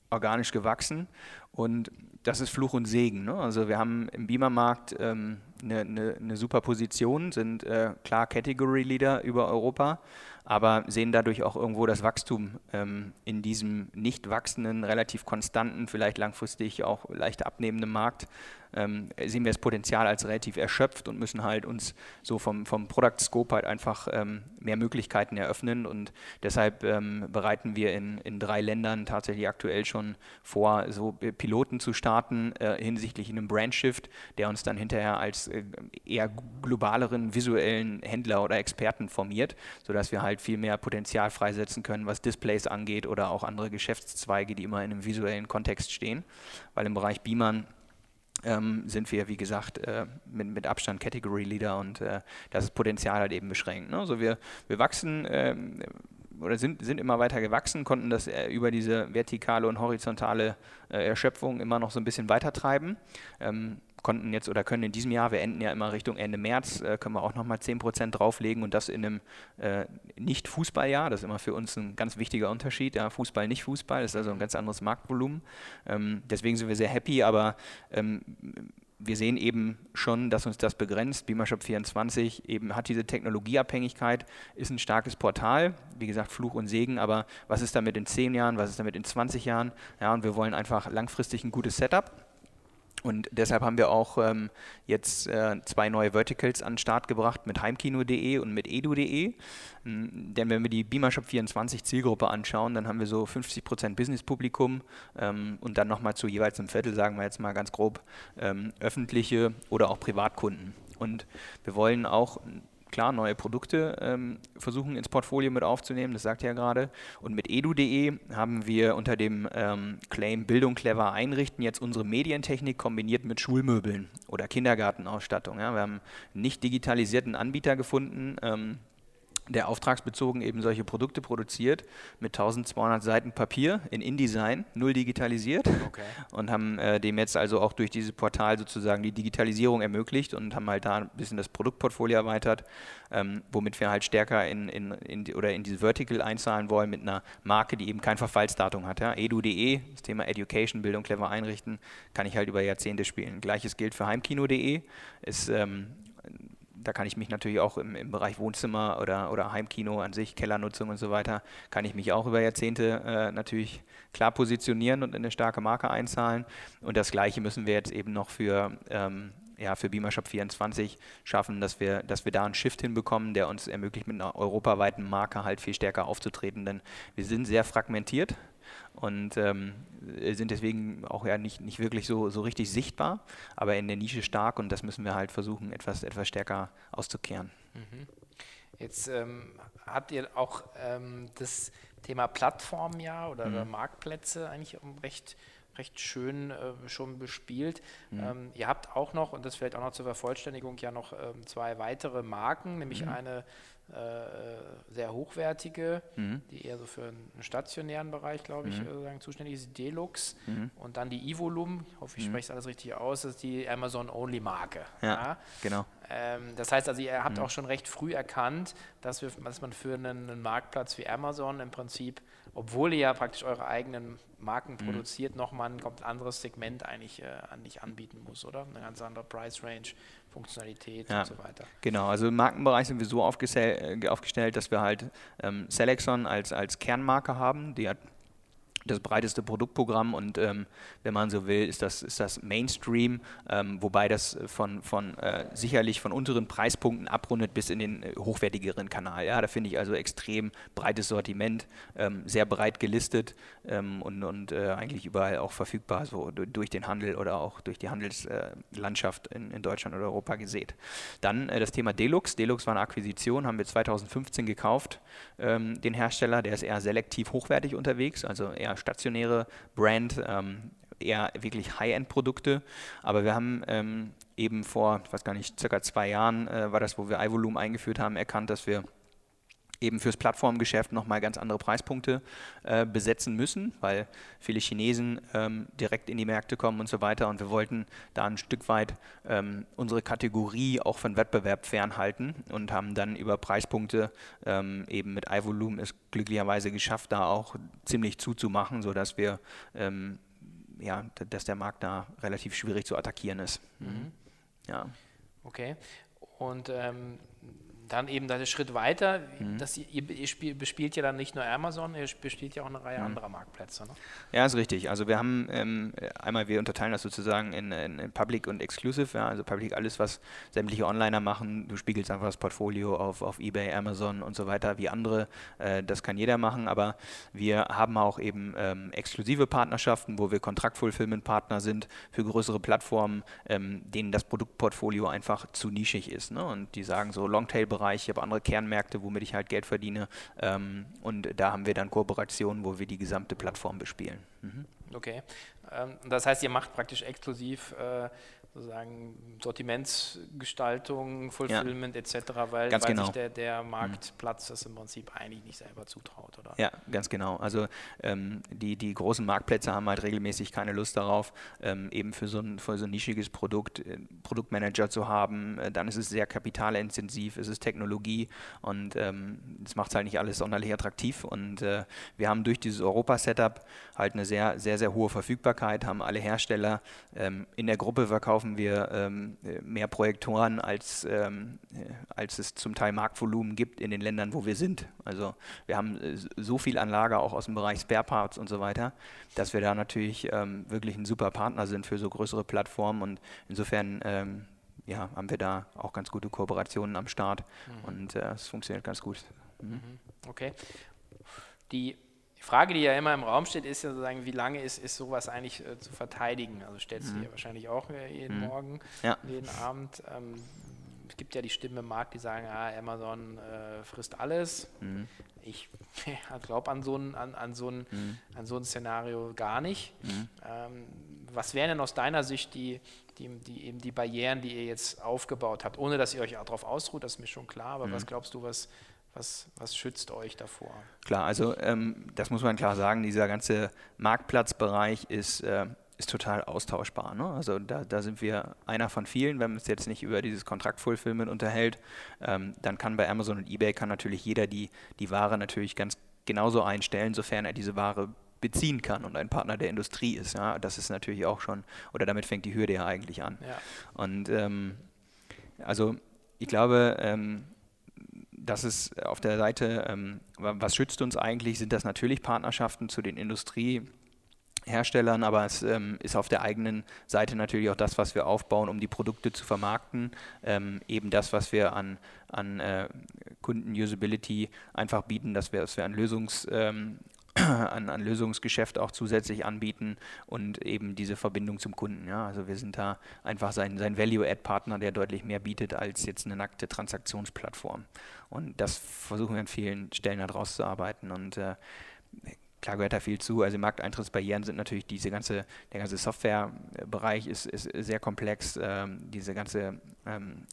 organisch gewachsen. Und das ist Fluch und Segen. Ne? Also wir haben im Beamer-Markt ähm, eine, eine, eine, super Position, sind äh, klar Category Leader über Europa aber sehen dadurch auch irgendwo das Wachstum ähm, in diesem nicht wachsenden, relativ konstanten, vielleicht langfristig auch leicht abnehmenden Markt ähm, sehen wir das Potenzial als relativ erschöpft und müssen halt uns so vom, vom Product Scope halt einfach ähm, mehr Möglichkeiten eröffnen. Und deshalb ähm, bereiten wir in, in drei Ländern tatsächlich aktuell schon vor, so Piloten zu starten äh, hinsichtlich einem Brandshift, der uns dann hinterher als äh, eher globaleren visuellen Händler oder Experten formiert, sodass wir halt viel mehr Potenzial freisetzen können, was Displays angeht oder auch andere Geschäftszweige, die immer in einem visuellen Kontext stehen, weil im Bereich Beamern ähm, sind wir, wie gesagt, äh, mit, mit, Abstand Category Leader und äh, das Potenzial halt eben beschränkt. Ne? Also wir, wir wachsen ähm, oder sind, sind immer weiter gewachsen, konnten das äh, über diese vertikale und horizontale äh, Erschöpfung immer noch so ein bisschen weiter treiben. Ähm, konnten jetzt oder können in diesem Jahr, wir enden ja immer Richtung Ende März, äh, können wir auch nochmal 10% drauflegen und das in einem äh, Nicht-Fußballjahr. Das ist immer für uns ein ganz wichtiger Unterschied. Ja, Fußball, nicht Fußball, ist also ein ganz anderes Marktvolumen. Ähm, deswegen sind wir sehr happy, aber ähm, wir sehen eben schon, dass uns das begrenzt. Beamershop 24 eben hat diese Technologieabhängigkeit, ist ein starkes Portal, wie gesagt Fluch und Segen, aber was ist damit in 10 Jahren, was ist damit in 20 Jahren? Ja, und wir wollen einfach langfristig ein gutes Setup und deshalb haben wir auch ähm, jetzt äh, zwei neue Verticals an den Start gebracht mit heimkino.de und mit edu.de. Ähm, denn wenn wir die Beamershop 24 Zielgruppe anschauen, dann haben wir so 50% Business-Publikum ähm, und dann nochmal zu jeweils einem Viertel, sagen wir jetzt mal ganz grob, ähm, öffentliche oder auch Privatkunden. Und wir wollen auch klar neue Produkte ähm, versuchen ins Portfolio mit aufzunehmen, das sagt ihr ja gerade. Und mit edu.de haben wir unter dem ähm, Claim Bildung clever einrichten jetzt unsere Medientechnik kombiniert mit Schulmöbeln oder Kindergartenausstattung. Ja. Wir haben einen nicht digitalisierten Anbieter gefunden. Ähm, der auftragsbezogen eben solche Produkte produziert mit 1200 Seiten Papier in InDesign, null digitalisiert okay. und haben äh, dem jetzt also auch durch dieses Portal sozusagen die Digitalisierung ermöglicht und haben halt da ein bisschen das Produktportfolio erweitert, ähm, womit wir halt stärker in, in, in oder in diese Vertical einzahlen wollen mit einer Marke, die eben kein Verfallsdatum hat. Ja. edu.de, das Thema Education, Bildung clever einrichten, kann ich halt über Jahrzehnte spielen. Gleiches gilt für heimkino.de, ist ähm, da kann ich mich natürlich auch im, im, Bereich Wohnzimmer oder, oder Heimkino an sich, Kellernutzung und so weiter, kann ich mich auch über Jahrzehnte äh, natürlich klar positionieren und in eine starke Marke einzahlen. Und das Gleiche müssen wir jetzt eben noch für, ähm, ja, für Beamershop 24 schaffen, dass wir, dass wir da einen Shift hinbekommen, der uns ermöglicht, mit einer europaweiten Marke halt viel stärker aufzutreten. Denn wir sind sehr fragmentiert und ähm, sind deswegen auch ja nicht, nicht wirklich so, so richtig sichtbar, aber in der Nische stark und das müssen wir halt versuchen, etwas, etwas stärker auszukehren. Mhm. Jetzt ähm, habt ihr auch ähm, das Thema Plattformen ja oder, mhm. oder, Marktplätze eigentlich recht, recht schön äh, schon bespielt. Mhm. Ähm, ihr habt auch noch, und das fällt auch noch zur Vervollständigung, ja noch ähm, zwei weitere Marken, nämlich mhm. eine äh, sehr hochwertige, mhm. die eher so für einen stationären Bereich, glaube ich, mhm. äh, zuständig ist, Deluxe mhm. und dann die Ivolum, ich hoffe, ich mhm. spreche es alles richtig aus, das ist die Amazon-Only-Marke. Ja, ja, genau. Ähm, das heißt also, ihr habt mhm. auch schon recht früh erkannt, dass, wir, dass man für einen, einen, Marktplatz wie Amazon im Prinzip, obwohl ihr ja praktisch eure eigenen Marken mhm. produziert, nochmal ein komplett anderes Segment eigentlich äh, an dich anbieten muss, oder? Eine ganz andere Price Range, Funktionalität ja, und so weiter. Genau, also im Markenbereich sind wir so aufgestellt, äh, aufgestellt dass wir halt ähm, Selexon als, als Kernmarke haben, die hat das breiteste Produktprogramm und ähm, wenn man so will, ist das, ist das Mainstream, ähm, wobei das von, von äh, sicherlich von unteren Preispunkten abrundet bis in den äh, hochwertigeren Kanal. Ja, da finde ich also extrem breites Sortiment, ähm, sehr breit gelistet ähm, und, und äh, eigentlich überall auch verfügbar, so durch den Handel oder auch durch die Handelslandschaft in, in Deutschland oder Europa gesehen. Dann äh, das Thema Delux. Delux war eine Akquisition, haben wir 2015 gekauft, ähm, den Hersteller, der ist eher selektiv hochwertig unterwegs, also eher stationäre Brand, ähm, eher wirklich High-End-Produkte. Aber wir haben ähm, eben vor, ich weiß gar nicht, circa zwei Jahren äh, war das, wo wir iVolume eingeführt haben, erkannt, dass wir eben fürs Plattformgeschäft nochmal ganz andere Preispunkte äh, besetzen müssen, weil viele Chinesen ähm, direkt in die Märkte kommen und so weiter. Und wir wollten da ein Stück weit ähm, unsere Kategorie auch von Wettbewerb fernhalten und haben dann über Preispunkte ähm, eben mit iVolume es glücklicherweise geschafft, da auch ziemlich zuzumachen, sodass wir ähm, ja, dass der Markt da relativ schwierig zu attackieren ist. Mhm. Ja. Okay. Und ähm, dann eben der Schritt weiter, mhm. dass ihr, ihr spiel, bespielt ja dann nicht nur Amazon, ihr bespielt ja auch eine Reihe mhm. anderer Marktplätze. Ne? Ja, ist richtig. Also wir haben ähm, einmal, wir unterteilen das sozusagen in, in, in Public und Exclusive. Ja, also Public alles, was sämtliche Onliner machen. Du spiegelst einfach das Portfolio auf, auf Ebay, Amazon und so weiter wie andere. Äh, das kann jeder machen, aber wir haben auch eben ähm, exklusive Partnerschaften, wo wir Kontraktfulfillment-Partner sind für größere Plattformen, ähm, denen das Produktportfolio einfach zu nischig ist. Ne? Und die sagen so Longtail-Bereich Bereich, ich habe andere Kernmärkte, womit ich halt Geld verdiene. Ähm, und da haben wir dann Kooperationen, wo wir die gesamte Plattform bespielen. Mhm. Okay. Ähm, das heißt, ihr macht praktisch exklusiv äh, sozusagen Sortimentsgestaltung, Fulfillment ja. etc., weil, weil genau. sich der, der mhm. Marktplatz das im Prinzip eigentlich nicht selber zutraut, oder? Ja, ganz genau. Also ähm, die, die großen Marktplätze haben halt regelmäßig keine Lust darauf, ähm, eben für so, ein, für so ein nischiges Produkt äh, Produktmanager zu haben. Äh, dann ist es sehr kapitalintensiv, es ist Technologie und ähm, das macht es halt nicht alles sonderlich attraktiv. Und äh, wir haben durch dieses Europa-Setup halt eine sehr, sehr, sehr hohe Verfügbarkeit, haben alle Hersteller ähm, in der Gruppe verkauft verkaufen wir ähm, mehr Projektoren, als, ähm, als es zum Teil Marktvolumen gibt in den Ländern, wo wir sind. Also wir haben äh, so viel Anlage auch aus dem Bereich Spare Parts und so weiter, dass wir da natürlich ähm, wirklich ein super Partner sind für so größere Plattformen und insofern ähm, ja, haben wir da auch ganz gute Kooperationen am Start mhm. und äh, es funktioniert ganz gut. Mhm. mhm. Okay. Die die Frage, die ja immer im Raum steht, ist ja sozusagen, wie lange ist, ist sowas eigentlich äh, zu verteidigen? Also stellst du mhm. dir wahrscheinlich auch äh, jeden mhm. Morgen, ja. jeden Abend. Ähm, es gibt ja die Stimmen im Markt, die sagen, ah, Amazon äh, frisst alles. Mhm. Ich glaube an, so ein, an, an, so ein, mhm. an so ein Szenario gar nicht. Mhm. Ähm, was wären denn aus deiner Sicht die, die, die, eben die Barrieren, die ihr jetzt aufgebaut habt, ohne dass ihr euch darauf ausruht, das ist mir schon klar, aber was mhm. glaubst du, was, was, was schützt euch davor? Klar, also ähm, das muss man klar sagen, dieser ganze Marktplatzbereich ist, äh, ist total austauschbar. Ne? Also da, da sind wir einer von vielen, wenn man es jetzt nicht über dieses Kontraktfulfillment unterhält, ähm, dann kann bei Amazon und Ebay kann natürlich jeder die, die Ware natürlich ganz genauso einstellen, sofern er diese Ware beziehen kann und ein Partner der Industrie ist. Ja? Das ist natürlich auch schon, oder damit fängt die Hürde ja eigentlich an. Ja. Und ähm, also ich glaube, ähm, das ist auf der Seite, ähm, was schützt uns eigentlich, sind das natürlich Partnerschaften zu den Industrieherstellern, aber es ähm, ist auf der eigenen Seite natürlich auch das, was wir aufbauen, um die Produkte zu vermarkten. Ähm, eben das, was wir an, an äh, Kunden-Usability einfach bieten, dass wir, dass wir an Lösungs, ähm, an, an Lösungsgeschäft auch zusätzlich anbieten und eben diese Verbindung zum Kunden. Ja? Also wir sind da einfach sein, sein Value-Add-Partner, der deutlich mehr bietet als jetzt eine nackte Transaktionsplattform. Und das versuchen wir an vielen Stellen daraus zu arbeiten. Und äh, klar gehört da viel zu. Also Markteintrittsbarrieren sind natürlich diese ganze, der ganze Softwarebereich ist, ist sehr komplex. Ähm, diese ganze ähm,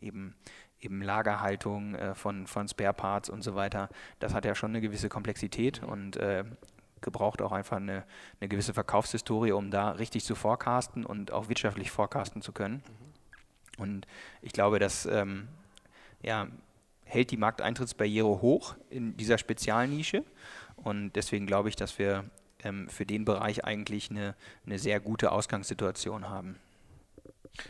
eben eben Lagerhaltung äh, von, von Spare Parts und so weiter, das hat ja schon eine gewisse Komplexität und äh, gebraucht auch einfach eine, eine gewisse Verkaufshistorie, um da richtig zu forecasten und auch wirtschaftlich forecasten zu können. Mhm. Und ich glaube, das ähm, ja, hält die Markteintrittsbarriere hoch in dieser Spezialnische. Und deswegen glaube ich, dass wir ähm, für den Bereich eigentlich eine, eine sehr gute Ausgangssituation haben.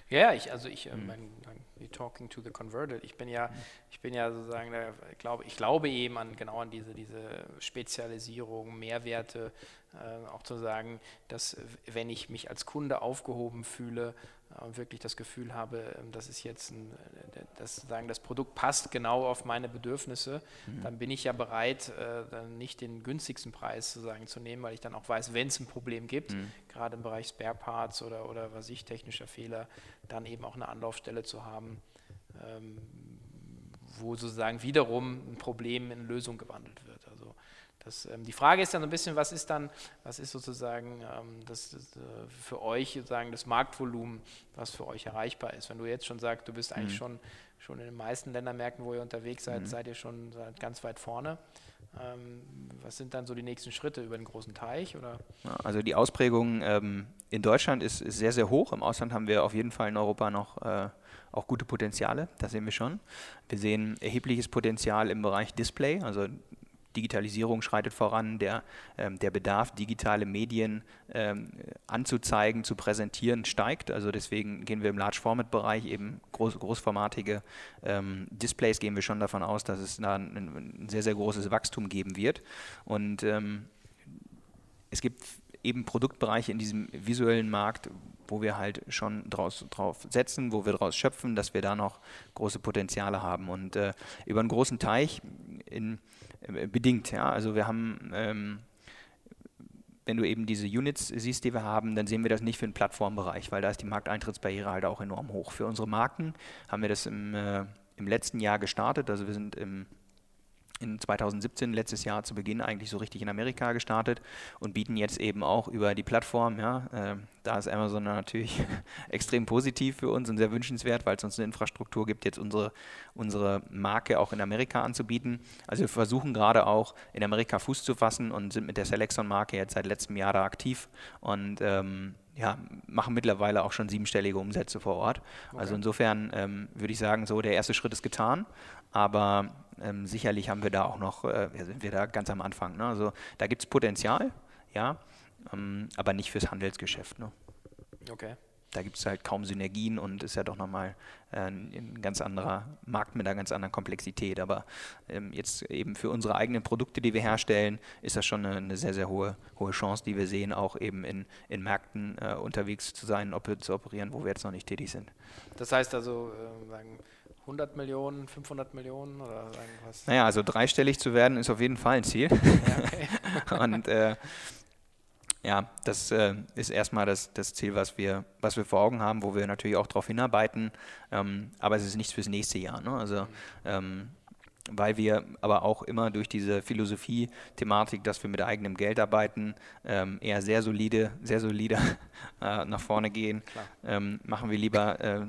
Ja, ich, also ich, äh, mein, mein Talking to the Converted. Ich bin ja, ich bin ja sozusagen, der, glaube, ich glaube eben an genau an diese, diese Spezialisierung, Mehrwerte, äh, auch zu sagen, dass wenn ich mich als Kunde aufgehoben fühle, wirklich das Gefühl habe, ähm, das ist jetzt ein, äh, das, sagen, das Produkt passt genau auf meine Bedürfnisse, mhm. dann bin ich ja bereit, äh, dann nicht den günstigsten Preis sozusagen zu nehmen, weil ich dann auch weiß, wenn es ein Problem gibt, mhm. gerade im Bereich Spare Parts oder, oder was ich, technischer Fehler, dann eben auch eine Anlaufstelle zu haben, ähm, wo sozusagen wiederum ein Problem in Lösung gewandelt wird. Also das, ähm, die Frage ist dann so ein bisschen, was ist dann, was ist sozusagen ähm, das, das äh, für euch sozusagen das Marktvolumen, was für euch erreichbar ist. Wenn du jetzt schon sagst, du bist eigentlich mhm. schon, schon in den meisten Ländermärkten, wo ihr unterwegs seid, mhm. seid ihr schon seid ganz weit vorne. Ähm, was sind dann so die nächsten Schritte über den großen Teich? Oder? also die Ausprägung ähm, in Deutschland ist, ist, sehr, sehr hoch. Im Ausland haben wir auf jeden Fall in Europa noch äh, auch gute Potenziale, das sehen wir schon. Wir sehen erhebliches Potenzial im Bereich Display, also Digitalisierung schreitet voran, der, ähm, der Bedarf, digitale Medien ähm, anzuzeigen, zu präsentieren, steigt. Also deswegen gehen wir im Large-Format-Bereich eben groß, großformatige ähm, Displays, gehen wir schon davon aus, dass es da ein, ein sehr, sehr großes Wachstum geben wird. Und ähm, es gibt eben Produktbereiche in diesem visuellen Markt, wo wir halt schon draus, drauf setzen, wo wir daraus schöpfen, dass wir da noch große Potenziale haben. Und äh, über einen großen Teich in bedingt. Ja? Also wir haben, ähm, wenn du eben diese Units siehst, die wir haben, dann sehen wir das nicht für den Plattformbereich, weil da ist die Markteintrittsbarriere halt auch enorm hoch. Für unsere Marken haben wir das im, äh, im letzten Jahr gestartet. Also wir sind im in 2017, letztes Jahr zu Beginn, eigentlich so richtig in Amerika gestartet und bieten jetzt eben auch über die Plattform, ja, äh, da ist Amazon natürlich extrem positiv für uns und sehr wünschenswert, weil es uns eine Infrastruktur gibt, jetzt unsere, unsere Marke auch in Amerika anzubieten. Also wir versuchen gerade auch in Amerika Fuß zu fassen und sind mit der Selexon-Marke jetzt seit letztem Jahr da aktiv und ähm, ja, machen mittlerweile auch schon siebenstellige Umsätze vor Ort. Okay. Also insofern ähm, würde ich sagen, so der erste Schritt ist getan, aber ähm, sicherlich haben wir da auch noch, äh, sind wir da ganz am Anfang. Ne? Also da gibt es Potenzial, ja, ähm, aber nicht fürs Handelsgeschäft. Ne? Okay. Da gibt es halt kaum Synergien und ist ja doch nochmal äh, ein ganz anderer Markt mit einer ganz anderen Komplexität. Aber ähm, jetzt eben für unsere eigenen Produkte, die wir herstellen, ist das schon eine, eine sehr, sehr hohe, hohe Chance, die wir sehen, auch eben in, in Märkten äh, unterwegs zu sein, op zu operieren, wo wir jetzt noch nicht tätig sind. Das heißt also, äh, sagen 100 Millionen, 500 Millionen oder irgendwas? Naja, also dreistellig zu werden ist auf jeden Fall ein Ziel. Ja, okay. und äh, ja, das äh, ist erstmal das, das Ziel, was wir, was wir vor Augen haben, wo wir natürlich auch darauf hinarbeiten. Ähm, aber es ist nichts fürs nächste Jahr. Ne? Also ähm, weil wir aber auch immer durch diese Philosophie-Thematik, dass wir mit eigenem Geld arbeiten, ähm, eher sehr solide, sehr solide äh, nach vorne gehen, ähm, machen wir lieber äh,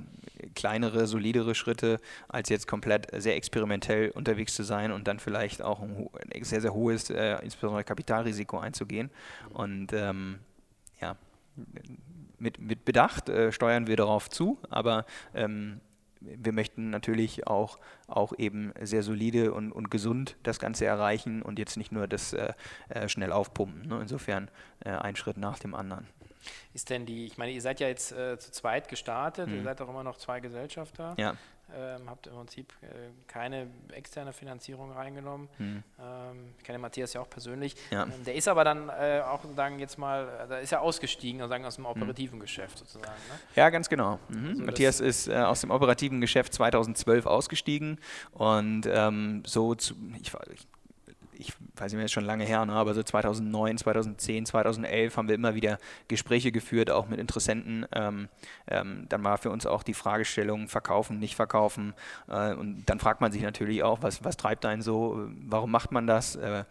kleinere, solidere Schritte, als jetzt komplett sehr experimentell unterwegs zu sein und dann vielleicht auch ein, ein sehr, sehr hohes, äh, insbesondere Kapitalrisiko einzugehen. Und ähm, ja, mit, mit Bedacht äh, steuern wir darauf zu, aber ähm, wir möchten natürlich auch, auch eben sehr solide und, und gesund das Ganze erreichen und jetzt nicht nur das äh, äh schnell aufpumpen. Ne? Insofern äh, ein Schritt nach dem anderen. Ist denn die, ich meine, ihr seid ja jetzt äh, zu zweit gestartet, mhm. ihr seid auch immer noch zwei Gesellschafter. Ja. Ähm, habt im Prinzip äh, keine externe Finanzierung reingenommen. Mhm. Ähm, ich kenne Matthias ja auch persönlich. Ja. Ähm, der ist aber dann äh, auch sagen jetzt mal, äh, da ist er ausgestiegen, sagen aus dem mhm. operativen mhm. Geschäft sozusagen. Ne? Ja, ganz genau. Mhm. Also Matthias ist äh, aus dem operativen Geschäft 2012 ausgestiegen und ähm, so zu, ich, ich ich weiß nicht mehr, ist schon lange her, ne, aber so 2009, 2010, 2011 haben wir immer wieder Gespräche geführt, auch mit Interessenten. Ähm, ähm, dann war für uns auch die Fragestellung, verkaufen, nicht verkaufen. Äh, und dann fragt man sich natürlich auch, was, was treibt einen so, warum macht man das? Äh,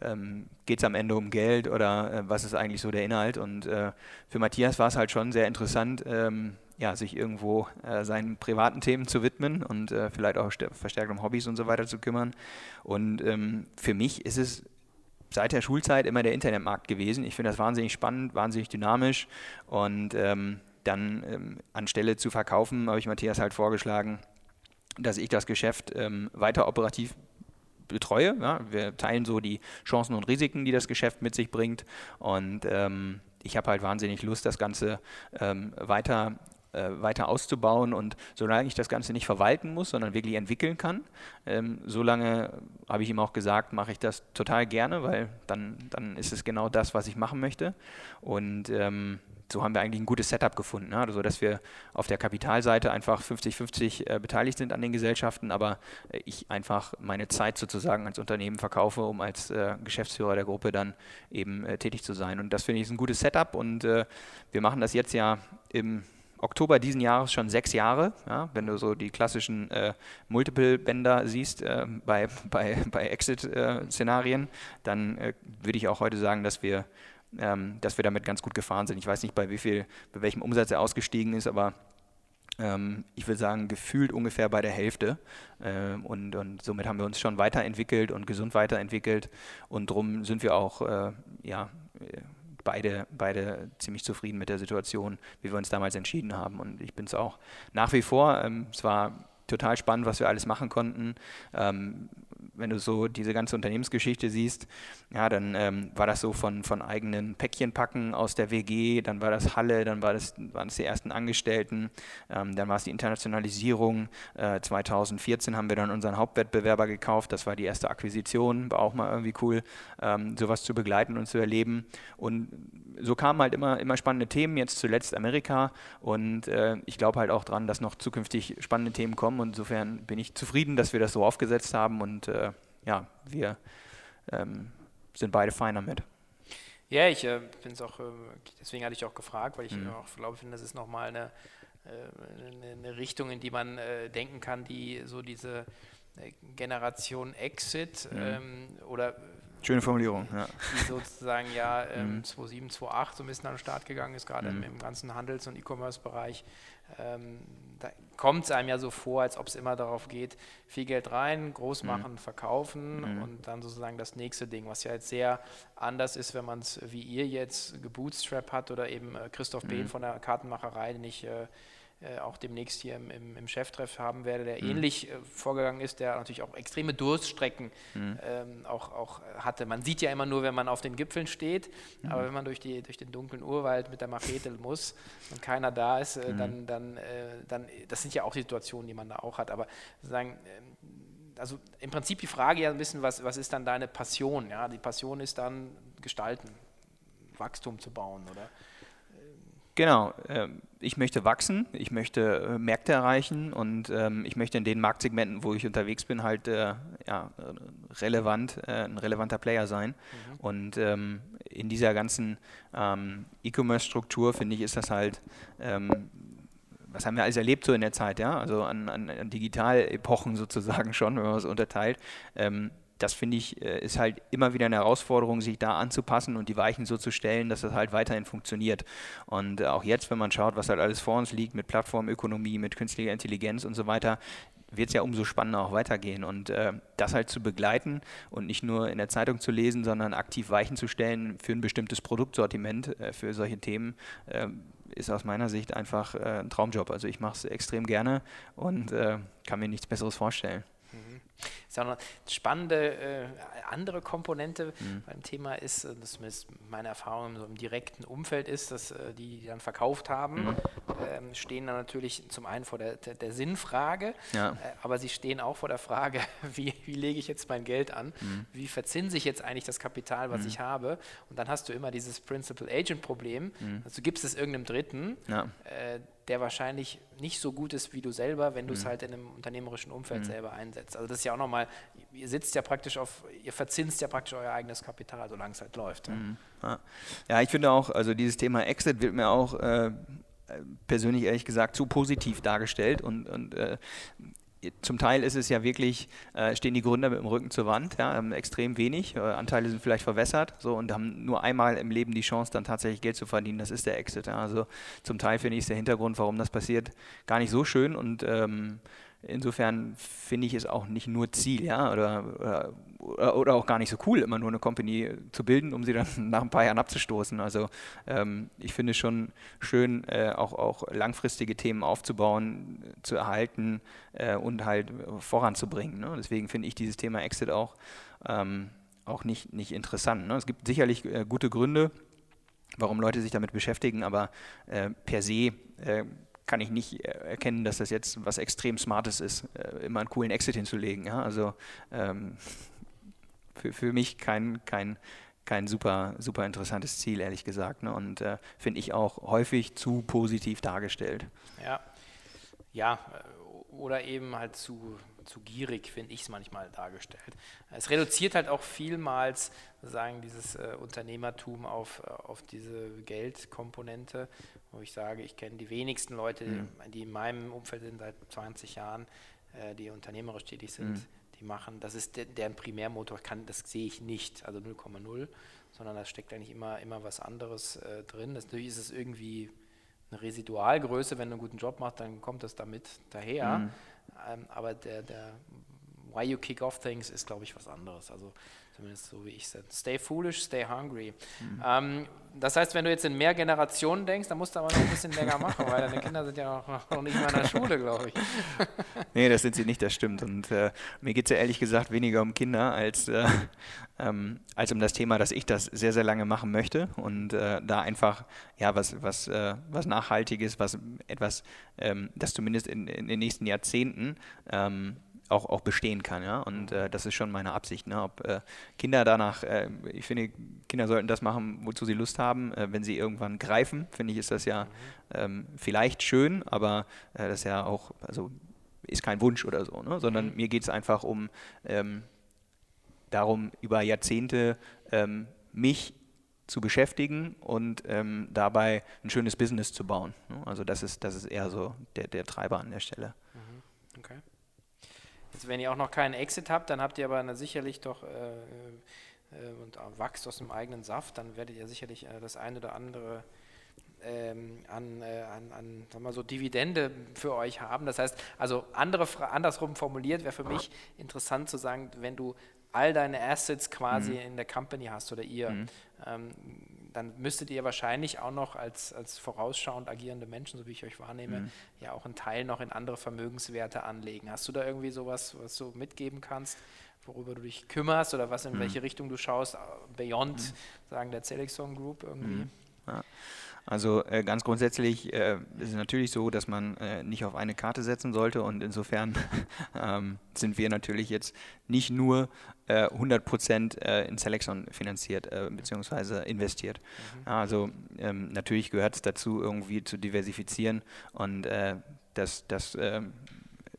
ähm, Geht es am Ende um Geld oder äh, was ist eigentlich so der Inhalt? Und äh, für Matthias war es halt schon sehr interessant, ähm, ja, sich irgendwo äh, seinen privaten Themen zu widmen und äh, vielleicht auch verstärkt um Hobbys und so weiter zu kümmern. Und ähm, für mich ist es seit der Schulzeit immer der Internetmarkt gewesen. Ich finde das wahnsinnig spannend, wahnsinnig dynamisch und ähm, dann ähm, anstelle zu verkaufen, habe ich Matthias halt vorgeschlagen, dass ich das Geschäft ähm, weiter operativ betreue. Ja. Wir teilen so die Chancen und Risiken, die das Geschäft mit sich bringt und ähm, ich habe halt wahnsinnig Lust, das Ganze ähm, weiter äh, weiter auszubauen und solange ich das Ganze nicht verwalten muss, sondern wirklich entwickeln kann, ähm, solange habe ich ihm auch gesagt, mache ich das total gerne, weil dann, dann ist es genau das, was ich machen möchte. Und ähm, so haben wir eigentlich ein gutes Setup gefunden. Ne? Also, dass wir auf der Kapitalseite einfach 50-50 äh, beteiligt sind an den Gesellschaften, aber äh, ich einfach meine Zeit sozusagen als Unternehmen verkaufe, um als Geschäftsführer der Gruppe dann eben tätig zu sein. Und das finde ich ist ein gutes Setup und wir machen das jetzt ja im Oktober diesen Jahres schon sechs Jahre. Ja, wenn du so die klassischen äh, Multiple-Bänder siehst äh, bei, bei, bei Exit-Szenarien, dann äh, würde ich auch heute sagen, dass wir ähm, dass wir damit ganz gut gefahren sind. Ich weiß nicht, bei wie viel, bei welchem Umsatz er ausgestiegen ist, aber ähm, ich würde sagen, gefühlt ungefähr bei der Hälfte. Ähm, und, und somit haben wir uns schon weiterentwickelt und gesund weiterentwickelt. Und darum sind wir auch, äh, ja, beide, beide ziemlich zufrieden mit der Situation, wie wir uns damals entschieden haben. Und ich bin es auch nach wie vor. Ähm, es war total spannend, was wir alles machen konnten. Ähm, wenn du so diese ganze Unternehmensgeschichte siehst, ja, dann ähm, war das so von, von eigenen Päckchen packen aus der WG, dann war das Halle, dann war das, waren es die ersten Angestellten, ähm, dann war es die Internationalisierung. Äh, 2014 haben wir dann unseren Hauptwettbewerber gekauft, das war die erste Akquisition, war auch mal irgendwie cool, ähm, sowas zu begleiten und zu erleben. Und so kamen halt immer, immer spannende Themen, jetzt zuletzt Amerika und äh, ich glaube halt auch dran, dass noch zukünftig spannende Themen kommen und insofern bin ich zufrieden, dass wir das so aufgesetzt haben und äh, ja, wir ähm, sind beide fein damit. Ja, ich äh, bin es auch, äh, deswegen hatte ich auch gefragt, weil ich mhm. auch glaube, finde, das ist nochmal eine, äh, eine, Richtung, in die man äh, denken kann, die so diese Generation Exit mhm. ähm, oder Schöne Formulierung, ja. Die sozusagen ja ähm, mhm. 2007, 2008 so ein bisschen an den Start gegangen ist, gerade mhm. im, im, ganzen Handels- und E-Commerce-Bereich. Ähm, da kommt es einem ja so vor, als ob es immer darauf geht, viel Geld rein, groß mhm. machen, mhm. verkaufen und dann sozusagen das nächste Ding, was ja jetzt sehr anders ist, wenn man es wie ihr jetzt gebootstrap hat oder eben äh, Christoph Behn mhm. von der Kartenmacherei, den ich äh, auch demnächst hier im, im, im, Cheftreff haben werde, der mhm. ähnlich äh, vorgegangen ist, der natürlich auch extreme Durststrecken mhm. ähm, auch, auch hatte. Man sieht ja immer nur, wenn man auf den Gipfeln steht, mhm. aber wenn man durch, die, durch den dunklen Urwald mit der Machete muss und keiner da ist, äh, dann, mhm. dann, äh, dann, das sind ja auch Situationen, die man da auch hat. Aber sagen, ähm, also im Prinzip die Frage ja ein bisschen, was, was ist dann deine Passion? Ja? Die Passion ist dann Gestalten, Wachstum zu bauen, oder? Genau, ähm, ich möchte wachsen, ich möchte äh, Märkte erreichen und ähm, ich möchte in den Marktsegmenten, wo ich unterwegs bin, halt äh, ja, relevant, äh, ein relevanter Player sein. Mhm. Und ähm, in dieser ganzen E-Commerce-Struktur, finde ich, ist das halt was haben wir alles erlebt so in der Zeit, ja, also an, an, an Digitalepochen sozusagen schon, wenn man es unterteilt. Ähm, das finde ich, äh, ist halt immer wieder eine Herausforderung, sich da anzupassen und die Weichen so zu stellen, dass das halt weiterhin funktioniert. Und äh, auch jetzt, wenn man schaut, was halt alles vor uns liegt mit Plattformökonomie, mit künstlicher Intelligenz und so weiter, wird es ja umso spannender auch weitergehen. Und äh, das halt zu begleiten und nicht nur in der Zeitung zu lesen, sondern aktiv Weichen zu stellen für ein bestimmtes Produktsortiment, äh, für solche Themen, äh, ist aus meiner Sicht einfach äh, ein Traumjob. Also ich mache es extrem gerne und kann mir nichts Besseres vorstellen. Mhm. Ist auch eine spannende äh, andere Komponente mhm. beim Thema ist, äh, das zumindest meine Erfahrung so im direkten Umfeld ist, dass äh, die, die dann verkauft haben, mhm. ähm, stehen dann natürlich zum einen vor der, der, der Sinnfrage, ja. äh, aber sie stehen auch vor der Frage, wie, wie lege ich jetzt mein Geld an, mhm. wie verzinse ich jetzt eigentlich das Kapital, was mhm. ich habe und dann hast du immer dieses Principal Agent Problem, mhm. also du gibst es irgendeinem Dritten, ja. Äh, der wahrscheinlich nicht so gut ist wie du selber, wenn du es mhm. halt in einem unternehmerischen Umfeld mhm. selber einsetzt. Also das ist ja auch nochmal, ihr sitzt ja praktisch auf, ihr verzinst ja praktisch euer eigenes Kapital, solange es halt läuft. Mhm. Ja. ja. ich finde auch, also dieses Thema Exit wird mir auch äh, persönlich ehrlich gesagt zu positiv dargestellt und, und äh, zum Teil ist es ja wirklich, äh, stehen die Gründer mit dem Rücken zur Wand, ja, haben extrem wenig, äh, Anteile sind vielleicht verwässert so, und haben nur einmal im Leben die Chance, dann tatsächlich Geld zu verdienen. Das ist der Exit. Ja. Also zum Teil finde ich ist der Hintergrund, warum das passiert, gar nicht so schön und ähm, insofern finde ich es auch nicht nur Ziel, ja, oder, oder, oder, auch gar nicht so cool, immer nur eine Company zu bilden, um sie dann nach ein paar Jahren abzustoßen. Also ähm, ich finde es schon schön, äh, auch, auch langfristige Themen aufzubauen, zu erhalten äh, und halt voranzubringen. Ne? Deswegen finde ich dieses Thema Exit auch, ähm, auch nicht, nicht interessant. Ne? Es gibt sicherlich äh, gute Gründe, warum Leute sich damit beschäftigen, aber äh, per se äh, kann ich nicht erkennen, dass das jetzt was extrem Smartes ist, äh, immer einen coolen Exit hinzulegen. Ja? Also ähm, für, für mich kein, kein, kein super, super interessantes Ziel, ehrlich gesagt. Ne? Und äh, finde ich auch häufig zu positiv dargestellt. Ja, ja äh, oder eben halt zu, zu gierig, finde ich es manchmal dargestellt. Es reduziert halt auch vielmals sagen, dieses äh, Unternehmertum auf, äh, auf diese Geldkomponente, wo ich sage, ich kenne die wenigsten Leute, mhm. die in meinem Umfeld sind seit 20 Jahren, äh, die unternehmerisch tätig sind, mhm. die machen, das ist de deren Primärmotor, kann, das sehe ich nicht, also 0,0, sondern da steckt eigentlich immer, immer was anderes äh, drin. Das, natürlich ist es irgendwie eine Residualgröße, wenn du einen guten Job machst, dann kommt das damit daher. Mhm. Ähm, aber der, der Why you kick off things ist, glaube ich, was anderes. Also zumindest so wie ich es Stay foolish, stay hungry. Mhm. Ähm, das heißt, wenn du jetzt in mehr Generationen denkst, dann musst du aber noch ein bisschen länger machen, weil deine Kinder sind ja noch, noch nicht mal in der Schule, glaube ich. nee, das sind sie nicht, das stimmt. Und äh, mir geht es ja ehrlich gesagt weniger um Kinder als, äh, ähm, als um das Thema, dass ich das sehr, sehr lange machen möchte und äh, da einfach ja was, was, äh, was Nachhaltiges, was etwas, ähm, das zumindest in, in, den nächsten Jahrzehnten ähm, auch, auch bestehen kann. Ja? Und äh, das ist schon meine Absicht. Ne? Ob äh, Kinder danach, äh, ich finde, Kinder sollten das machen, wozu sie Lust haben. Äh, wenn sie irgendwann greifen, finde ich, ist das ja ähm, vielleicht schön, aber äh, das ist ja auch, also ist kein Wunsch oder so, ne? sondern mhm. mir geht es einfach um ähm, darum, über Jahrzehnte ähm, mich zu beschäftigen und ähm, dabei ein schönes Business zu bauen. Ne? Also das ist, das ist eher so der, der Treiber an der Stelle. Mhm. Okay. Wenn ihr auch noch keinen Exit habt, dann habt ihr aber sicherlich doch äh, äh, und wächst aus dem eigenen Saft, dann werdet ihr sicherlich äh, das eine oder andere ähm, an, äh, an, an sagen wir so Dividende für euch haben. Das heißt, also andere, andersrum formuliert wäre für mich interessant zu sagen, wenn du all deine Assets quasi mhm. in der Company hast oder ihr, mhm. ähm, dann müsstet ihr wahrscheinlich auch noch als, als vorausschauend agierende Menschen, so wie ich euch wahrnehme, mhm. ja auch einen Teil noch in andere Vermögenswerte anlegen. Hast du da irgendwie sowas, was du mitgeben kannst, worüber du dich kümmerst oder was in mhm. welche Richtung du schaust, beyond, mhm. sagen, der Zelixon Group irgendwie? Mhm. Ja. Also äh, ganz grundsätzlich äh, ist es natürlich so, dass man äh, nicht auf eine Karte setzen sollte und insofern ähm, sind wir natürlich jetzt nicht nur 100% äh, äh, in Selexon finanziert äh, bzw. investiert. Mhm. Also ähm, natürlich gehört es dazu, irgendwie zu diversifizieren und das, das ähm,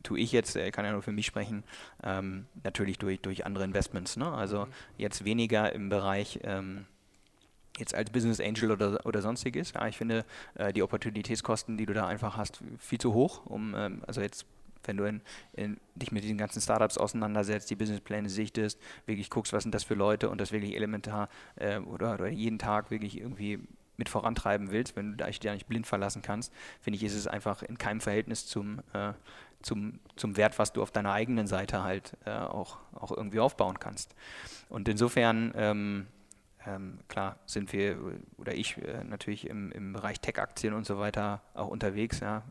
tue ich jetzt, kann ja nur für mich sprechen, ähm, natürlich durch, durch andere Investments. Ne? Also mhm. jetzt weniger im Bereich ähm, jetzt als Business Angel oder, oder sonstiges. Ja, ich finde äh, die Opportunitätskosten, die du da einfach hast, viel zu hoch, um ähm, also jetzt wenn du in, in, dich mit diesen ganzen Startups auseinandersetzt, die Businesspläne sichtest, wirklich guckst, was sind das für Leute und das wirklich elementar äh, oder, oder jeden Tag wirklich irgendwie mit vorantreiben willst, wenn du dich da nicht blind verlassen kannst, finde ich, ist es einfach in keinem Verhältnis zum, äh, zum, zum Wert, was du auf deiner eigenen Seite halt äh, auch, auch irgendwie aufbauen kannst. Und insofern ähm, ähm, klar sind wir oder ich äh, natürlich im, im Bereich Tech-Aktien und so weiter auch unterwegs. Ja.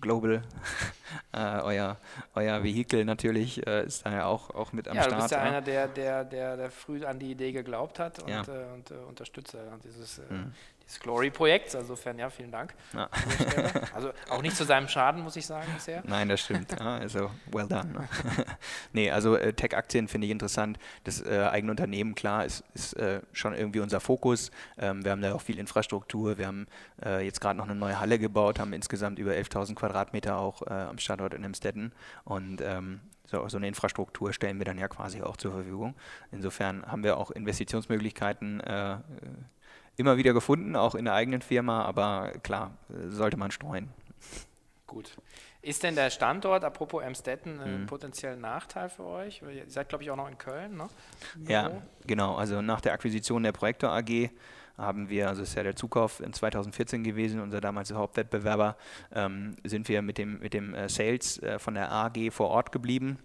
Global, äh, euer, euer Vehikel natürlich äh, ist da ja auch, auch mit am ja, Start. Du bist ja, ja, einer, der, der, der, der früh an die Idee geglaubt hat und, ja. Äh, und äh, Unterstützer dieses, mhm des Glory-Projekts. Insofern ja, vielen Dank. Ja. Also auch nicht zu seinem Schaden, muss ich sagen, bisher. Nein, das stimmt. Also well done. Ne? nee, also äh, Tech-Aktien finde ich interessant. Das äh, eigene Unternehmen, klar, ist, ist äh, schon irgendwie unser Fokus. Ähm, wir haben da auch viel Infrastruktur. Wir haben äh, jetzt gerade noch eine neue Halle gebaut, haben insgesamt über 11.000 Quadratmeter auch äh, am Standort in Emstetten. Und ähm, so, so, eine Infrastruktur stellen wir dann ja quasi auch zur Verfügung. Insofern haben wir auch Investitionsmöglichkeiten immer wieder gefunden, auch in der eigenen Firma, aber klar, sollte man streuen. Gut. Ist denn der Standort, apropos Emstetten, ein mhm. potenzieller Nachteil für euch? Ihr seid, glaube ich, auch noch in Köln, ne? Ja, genau. Also nach der Akquisition der Projektor AG haben wir, also ist ja der Zukauf in 2014 gewesen, unser damaliger Hauptwettbewerber, ähm, sind wir mit dem, mit dem äh, Sales äh, von der AG vor Ort geblieben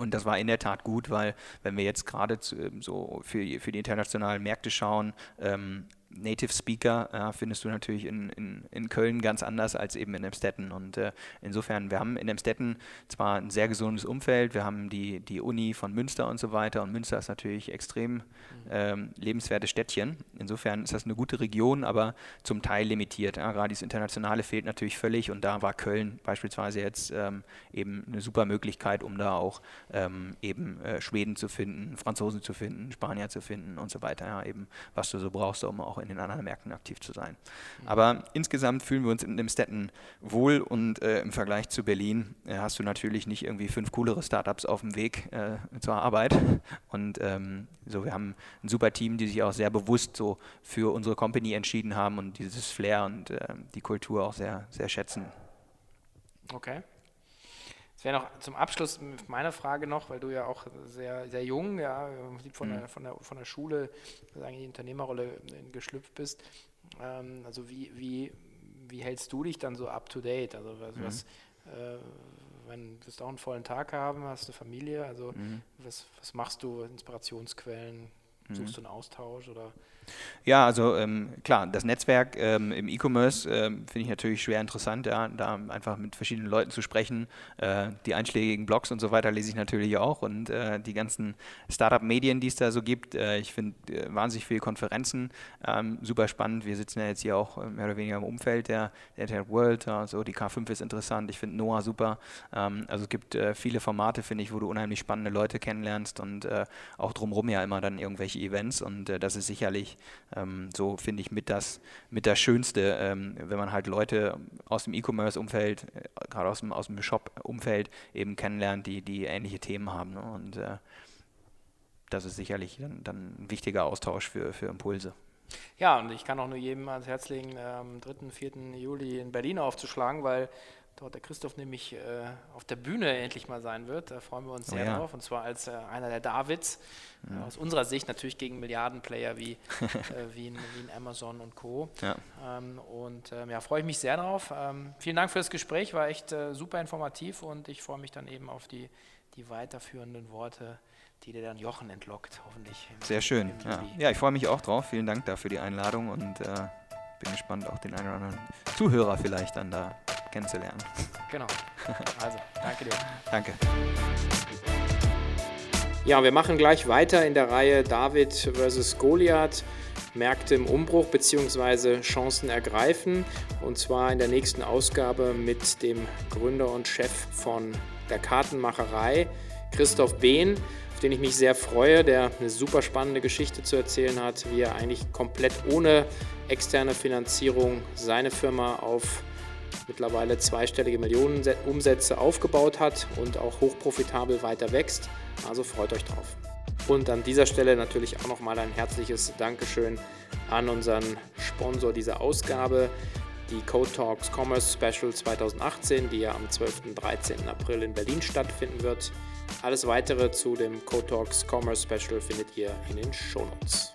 und das war in der Tat gut, weil wenn wir jetzt gerade ähm, so für, für die internationalen Märkte schauen, ähm, Native Speaker äh, findest du natürlich in, in, in Köln ganz anders als eben in Emstetten. Und äh, insofern, wir haben in Emstetten zwar ein sehr gesundes Umfeld, wir haben die, die Uni von Münster und so weiter und Münster ist natürlich extrem mhm. ähm, lebenswertes Städtchen. Insofern ist das eine gute Region, aber zum Teil limitiert. Ja, gerade das Internationale fehlt natürlich völlig und da war Köln beispielsweise jetzt ähm, eben eine super Möglichkeit, um da auch ähm, eben äh, Schweden zu finden, Franzosen zu finden, Spanier zu finden und so weiter. Ja, eben was du so brauchst, um auch in den anderen Märkten aktiv zu sein. Aber insgesamt fühlen wir uns in dem Städten wohl und äh, im Vergleich zu Berlin äh, hast du natürlich nicht irgendwie fünf coolere Startups auf dem Weg äh, zur Arbeit. Und ähm, so, wir haben ein super Team, die sich auch sehr bewusst so für unsere Company entschieden haben und dieses Flair und äh, die Kultur auch sehr, sehr schätzen. Okay. Es wäre noch zum Abschluss meine Frage noch, weil du ja auch sehr, sehr jung, ja, von, mhm. der, von, der, von der Schule sagen, in die Unternehmerrolle geschlüpft bist. Ähm, also wie, wie, wie hältst du dich dann so up to date? Also was, mhm. äh, wenn du wirst auch einen vollen Tag haben, hast du Familie, also mhm. was, was machst du, Inspirationsquellen, suchst mhm. du einen Austausch oder ja, also ähm, klar, das Netzwerk ähm, im E-Commerce ähm, finde ich natürlich schwer interessant, ja, da einfach mit verschiedenen Leuten zu sprechen. Äh, die einschlägigen Blogs und so weiter lese ich natürlich auch und äh, die ganzen Startup-Medien, die es da so gibt. Äh, ich finde äh, wahnsinnig viele Konferenzen ähm, super spannend. Wir sitzen ja jetzt hier auch äh, mehr oder weniger im Umfeld der, der Internet World, also die K5 ist interessant. Ich finde Noah super. Ähm, also es gibt äh, viele Formate, finde ich, wo du unheimlich spannende Leute kennenlernst und auch drumherum ja immer dann irgendwelche Events und das ist sicherlich ähm, so finde ich mit das, mit das Schönste, ähm, wenn man halt Leute aus dem E-Commerce-Umfeld, äh, gerade aus dem, aus dem Shop-Umfeld eben kennenlernt, die, die ähnliche Themen haben. Ne? Und äh, das ist sicherlich dann, dann, ein wichtiger Austausch für, für Impulse. Ja, und ich kann auch nur jedem ans Herz legen, am 3., 4. Juli in Berlin aufzuschlagen, weil dort der Christoph nämlich äh, auf der Bühne endlich mal sein wird. Da freuen wir uns oh sehr ja. drauf. Und zwar als äh, einer der Davids. Ja. Äh, aus unserer Sicht natürlich gegen Milliardenplayer wie, äh, wie, in, wie, in, Amazon und Co. Ja. Ähm, und ähm, ja, freue ich mich sehr drauf. Ähm, vielen Dank für das Gespräch, war echt äh, super informativ und ich freue mich dann eben auf die, die weiterführenden Worte die dir dann Jochen entlockt, hoffentlich. Sehr schön. Ja. ja. ich freue mich auch drauf. Vielen Dank dafür die Einladung und äh, bin gespannt, auch den einen oder anderen Zuhörer vielleicht dann da kennenzulernen. Genau. Also, danke dir. Danke. Ja, wir machen gleich weiter in der Reihe David versus Goliath. Märkte im Umbruch bzw. Chancen ergreifen. Und zwar in der nächsten Ausgabe mit dem Gründer und Chef von der Kartenmacherei, Christoph Behn, auf den ich mich sehr freue, der eine super spannende Geschichte zu erzählen hat, wie er eigentlich komplett ohne externe Finanzierung seine Firma auf mittlerweile zweistellige Millionenumsätze aufgebaut hat und auch hochprofitabel weiter wächst. Also freut euch drauf. Und an dieser Stelle natürlich auch nochmal ein herzliches Dankeschön an unseren Sponsor dieser Ausgabe, die Code Talks Commerce Special 2018, die ja am 12. und 13. April in Berlin stattfinden wird. Alles weitere zu dem Code Talks Commerce Special findet ihr in den Show Notes.